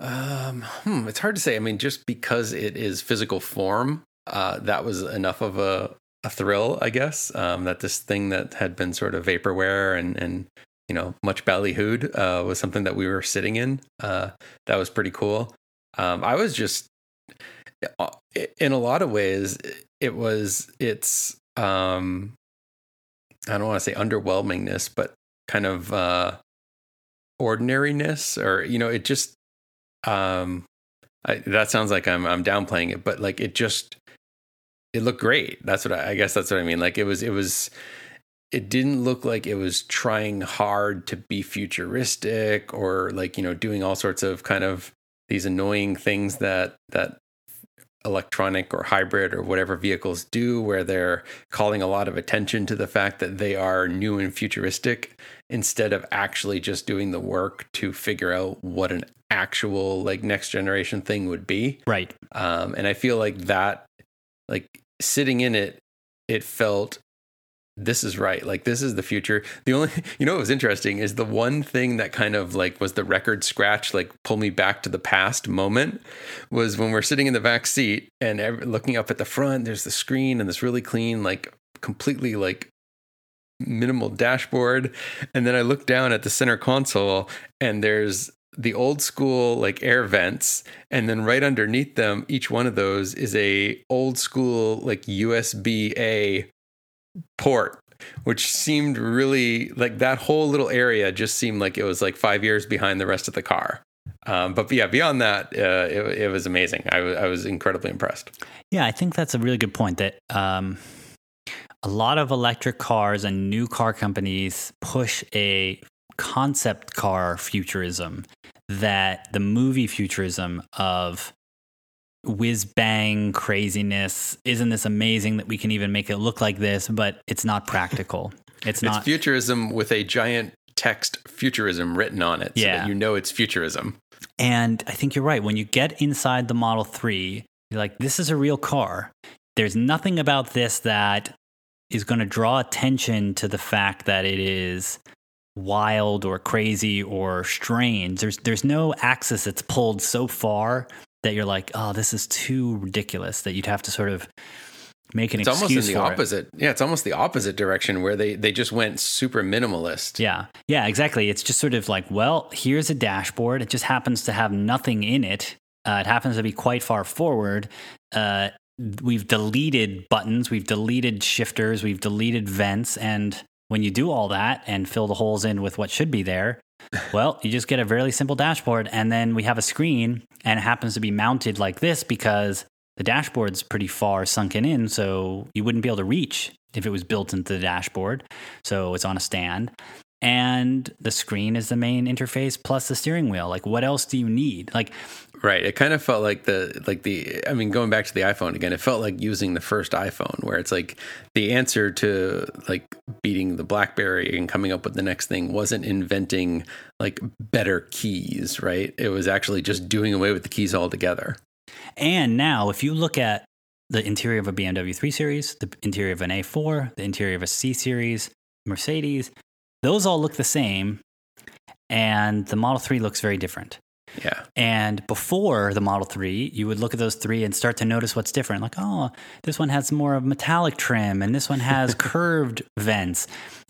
Um, hmm, it's hard to say. I mean, just because it is physical form, uh, that was enough of a, a thrill, I guess. Um, that this thing that had been sort of vaporware and and you know much ballyhooed uh, was something that we were sitting in. Uh, that was pretty cool. Um, I was just uh, in a lot of ways it was it's um I don't want to say underwhelmingness, but kind of uh ordinariness or you know, it just um I, that sounds like I'm I'm downplaying it, but like it just it looked great. That's what I, I guess that's what I mean. Like it was it was it didn't look like it was trying hard to be futuristic or like you know doing all sorts of kind of these annoying things that that electronic or hybrid or whatever vehicles do, where they're calling a lot of attention to the fact that they are new and futuristic instead of actually just doing the work to figure out what an actual like next generation thing would be. Right. Um, and I feel like that, like sitting in it, it felt this is right. Like this is the future. The only, you know, what was interesting is the one thing that kind of like was the record scratch, like pull me back to the past moment, was when we're sitting in the back seat and every, looking up at the front. There's the screen and this really clean, like completely like minimal dashboard, and then I look down at the center console and there's the old school like air vents and then right underneath them each one of those is a old school like USB A port which seemed really like that whole little area just seemed like it was like five years behind the rest of the car. Um, but yeah, beyond that, uh, it, it, was amazing. I, w- I was incredibly impressed. Yeah, I think that's a really good point. That um, a lot of electric cars and new car companies push a concept car futurism that the movie futurism of whiz bang craziness. Isn't this amazing that we can even make it look like this? But it's not practical. It's, it's not futurism with a giant text futurism written on it, so yeah. that you know it's futurism. And I think you're right. When you get inside the Model Three, you're like, this is a real car. There's nothing about this that is going to draw attention to the fact that it is wild or crazy or strange. There's there's no axis that's pulled so far that you're like, oh, this is too ridiculous that you'd have to sort of make an excuse. it's almost in the opposite. It. Yeah, it's almost the opposite direction where they they just went super minimalist. Yeah, yeah, exactly. It's just sort of like, well, here's a dashboard. It just happens to have nothing in it. Uh, it happens to be quite far forward. Uh, we've deleted buttons, we've deleted shifters, we've deleted vents, and when you do all that and fill the holes in with what should be there, well, you just get a very simple dashboard, and then we have a screen, and it happens to be mounted like this because the dashboard's pretty far sunken in, so you wouldn't be able to reach if it was built into the dashboard. So it's on a stand. And the screen is the main interface plus the steering wheel. Like, what else do you need? Like, Right. It kind of felt like the like the I mean going back to the iPhone again, it felt like using the first iPhone where it's like the answer to like beating the BlackBerry and coming up with the next thing wasn't inventing like better keys, right? It was actually just doing away with the keys altogether. And now if you look at the interior of a BMW 3 Series, the interior of an A4, the interior of a C Series, Mercedes, those all look the same and the Model 3 looks very different. Yeah. And before the Model 3, you would look at those three and start to notice what's different. Like, oh, this one has more of metallic trim and this one has curved vents.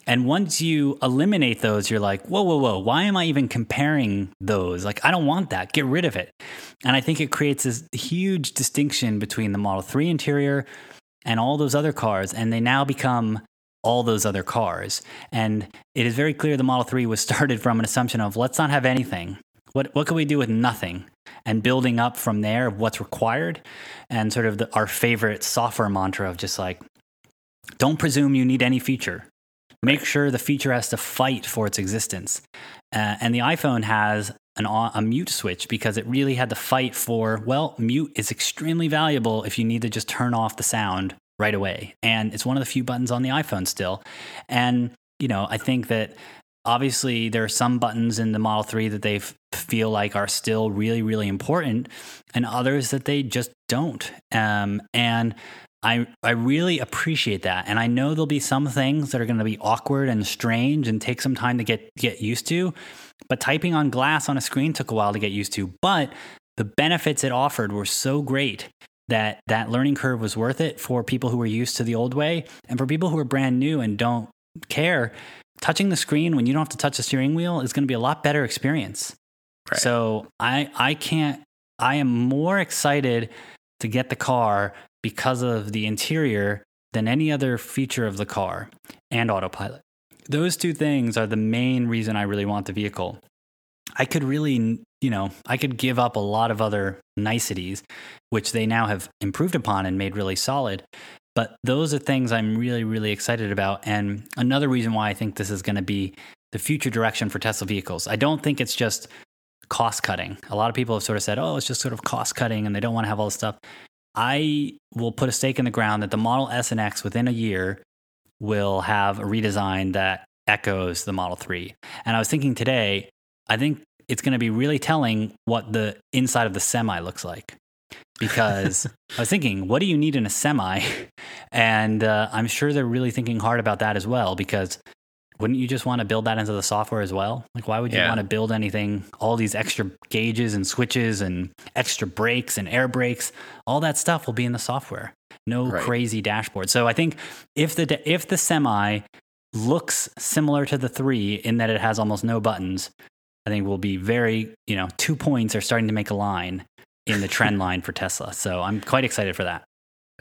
And once you eliminate those, you're like, whoa, whoa, whoa, why am I even comparing those? Like, I don't want that. Get rid of it. And I think it creates this huge distinction between the Model 3 interior and all those other cars. And they now become all those other cars. And it is very clear the Model 3 was started from an assumption of let's not have anything. What, what can we do with nothing? And building up from there of what's required and sort of the, our favorite software mantra of just like, don't presume you need any feature. Make sure the feature has to fight for its existence. Uh, and the iPhone has an, a mute switch because it really had to fight for, well, mute is extremely valuable if you need to just turn off the sound right away. And it's one of the few buttons on the iPhone still. And, you know, I think that obviously there are some buttons in the Model 3 that they feel like are still really, really important, and others that they just don't. Um, and I, I really appreciate that. And I know there'll be some things that are going to be awkward and strange and take some time to get, get used to. But typing on glass on a screen took a while to get used to. But the benefits it offered were so great that that learning curve was worth it for people who were used to the old way. And for people who are brand new and don't care, touching the screen when you don't have to touch the steering wheel is going to be a lot better experience. Right. So I I can't I am more excited to get the car because of the interior than any other feature of the car and autopilot. Those two things are the main reason I really want the vehicle. I could really, you know, I could give up a lot of other niceties, which they now have improved upon and made really solid. But those are things I'm really, really excited about. And another reason why I think this is going to be the future direction for Tesla vehicles. I don't think it's just cost cutting. A lot of people have sort of said, oh, it's just sort of cost cutting and they don't want to have all this stuff. I will put a stake in the ground that the Model S and X within a year will have a redesign that echoes the Model 3. And I was thinking today, I think it's going to be really telling what the inside of the semi looks like. Because I was thinking, what do you need in a semi? And uh, I'm sure they're really thinking hard about that as well, because wouldn't you just want to build that into the software as well? Like, why would you yeah. want to build anything, all these extra gauges and switches and extra brakes and air brakes? All that stuff will be in the software. No right. crazy dashboard. So I think if the if the semi looks similar to the three in that it has almost no buttons, I think will be very, you know, two points are starting to make a line in the trend line for Tesla. So I'm quite excited for that.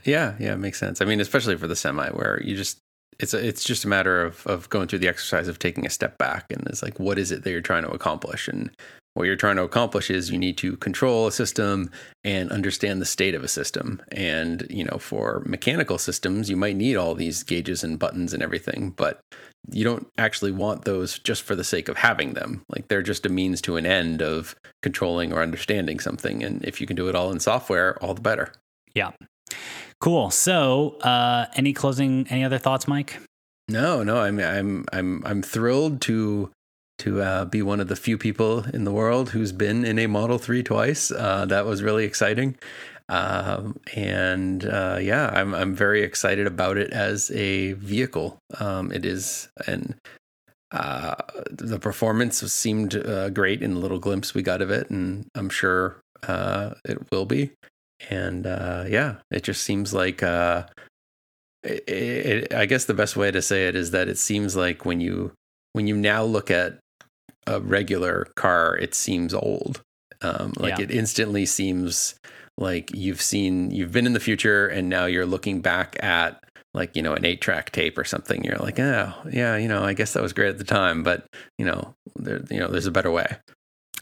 Yeah, yeah, it makes sense. I mean, especially for the semi where you just it's a, it's just a matter of of going through the exercise of taking a step back and it's like what is it that you're trying to accomplish and what you're trying to accomplish is you need to control a system and understand the state of a system and you know for mechanical systems you might need all these gauges and buttons and everything but you don't actually want those just for the sake of having them like they're just a means to an end of controlling or understanding something and if you can do it all in software all the better yeah Cool. So, uh, any closing, any other thoughts, Mike? No, no. I'm, I'm, I'm, I'm thrilled to to uh, be one of the few people in the world who's been in a Model Three twice. Uh, that was really exciting. Um, and uh, yeah, I'm I'm very excited about it as a vehicle. Um, it is, and uh, the performance seemed uh, great in the little glimpse we got of it, and I'm sure uh, it will be and uh, yeah, it just seems like uh, it, it, I guess the best way to say it is that it seems like when you when you now look at a regular car, it seems old. Um, like yeah. it instantly seems like you've seen you've been in the future, and now you're looking back at like you know an eight track tape or something. You're like, oh yeah, you know, I guess that was great at the time, but you know, there, you know, there's a better way.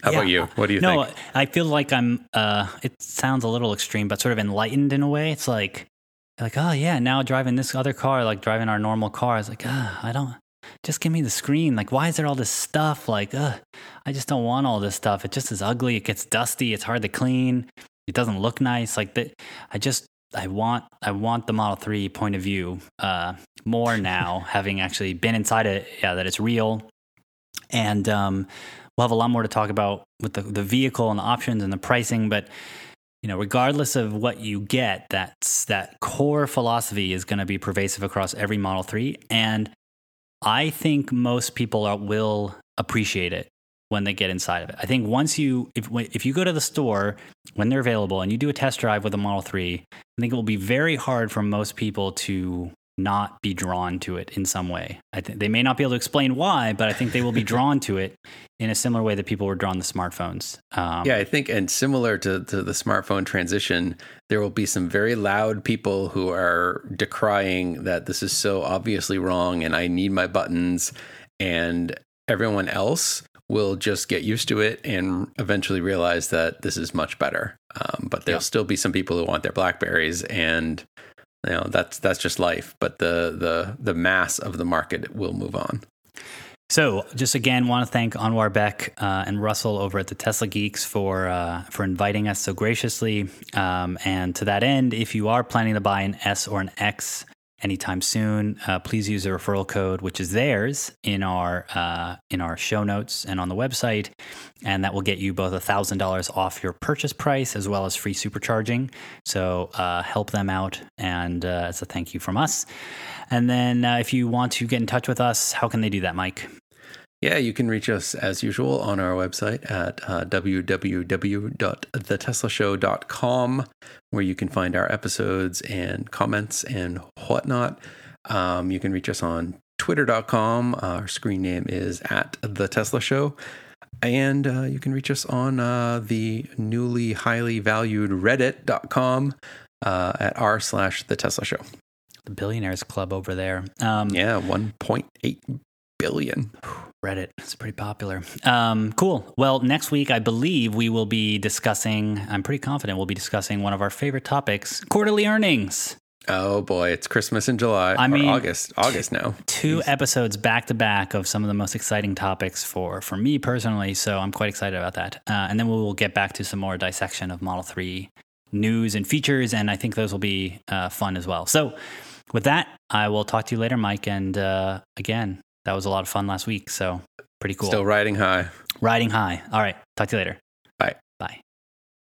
How yeah. about you? What do you no, think? No, I feel like I'm. Uh, it sounds a little extreme, but sort of enlightened in a way. It's like, like, oh yeah, now driving this other car, like driving our normal car, is like, ah, I don't. Just give me the screen. Like, why is there all this stuff? Like, ugh, I just don't want all this stuff. It just is ugly. It gets dusty. It's hard to clean. It doesn't look nice. Like that. I just I want I want the Model Three point of view uh, more now, having actually been inside it. Yeah, that it's real, and um, we'll have a lot more to talk about with the the vehicle and the options and the pricing. But you know, regardless of what you get, that's that core philosophy is going to be pervasive across every Model Three, and I think most people are, will appreciate it when they get inside of it. I think once you if if you go to the store when they're available and you do a test drive with a Model 3, I think it will be very hard for most people to not be drawn to it in some way. I think they may not be able to explain why, but I think they will be drawn to it in a similar way that people were drawn to smartphones. Um, yeah, I think, and similar to, to the smartphone transition, there will be some very loud people who are decrying that this is so obviously wrong and I need my buttons. And everyone else will just get used to it and eventually realize that this is much better. Um, but there'll still be some people who want their Blackberries, and you know that's that's just life. But the the the mass of the market will move on. So, just again, want to thank Anwar Beck uh, and Russell over at the Tesla Geeks for uh, for inviting us so graciously. Um, and to that end, if you are planning to buy an S or an X, anytime soon, uh, please use the referral code, which is theirs in our uh, in our show notes and on the website, and that will get you both thousand dollars off your purchase price as well as free supercharging. So uh, help them out, and uh, as a thank you from us. And then uh, if you want to get in touch with us, how can they do that, Mike? Yeah, you can reach us as usual on our website at uh, www.theteslashow.com, where you can find our episodes and comments and whatnot. Um, you can reach us on twitter.com. Our screen name is at The Tesla Show. And uh, you can reach us on uh, the newly highly valued reddit.com uh, at r slash The Tesla Show. The Billionaires Club over there. Um, yeah, 1.8 billion. Reddit. It's pretty popular. Um, cool. Well, next week, I believe we will be discussing, I'm pretty confident we'll be discussing one of our favorite topics quarterly earnings. Oh boy, it's Christmas in July. I mean, August. August now. Two Jeez. episodes back to back of some of the most exciting topics for for me personally. So I'm quite excited about that. Uh, and then we will get back to some more dissection of Model Three news and features, and I think those will be uh, fun as well. So with that, I will talk to you later, Mike. And uh, again, that was a lot of fun last week. So pretty cool. Still riding high. Riding high. All right. Talk to you later. Bye.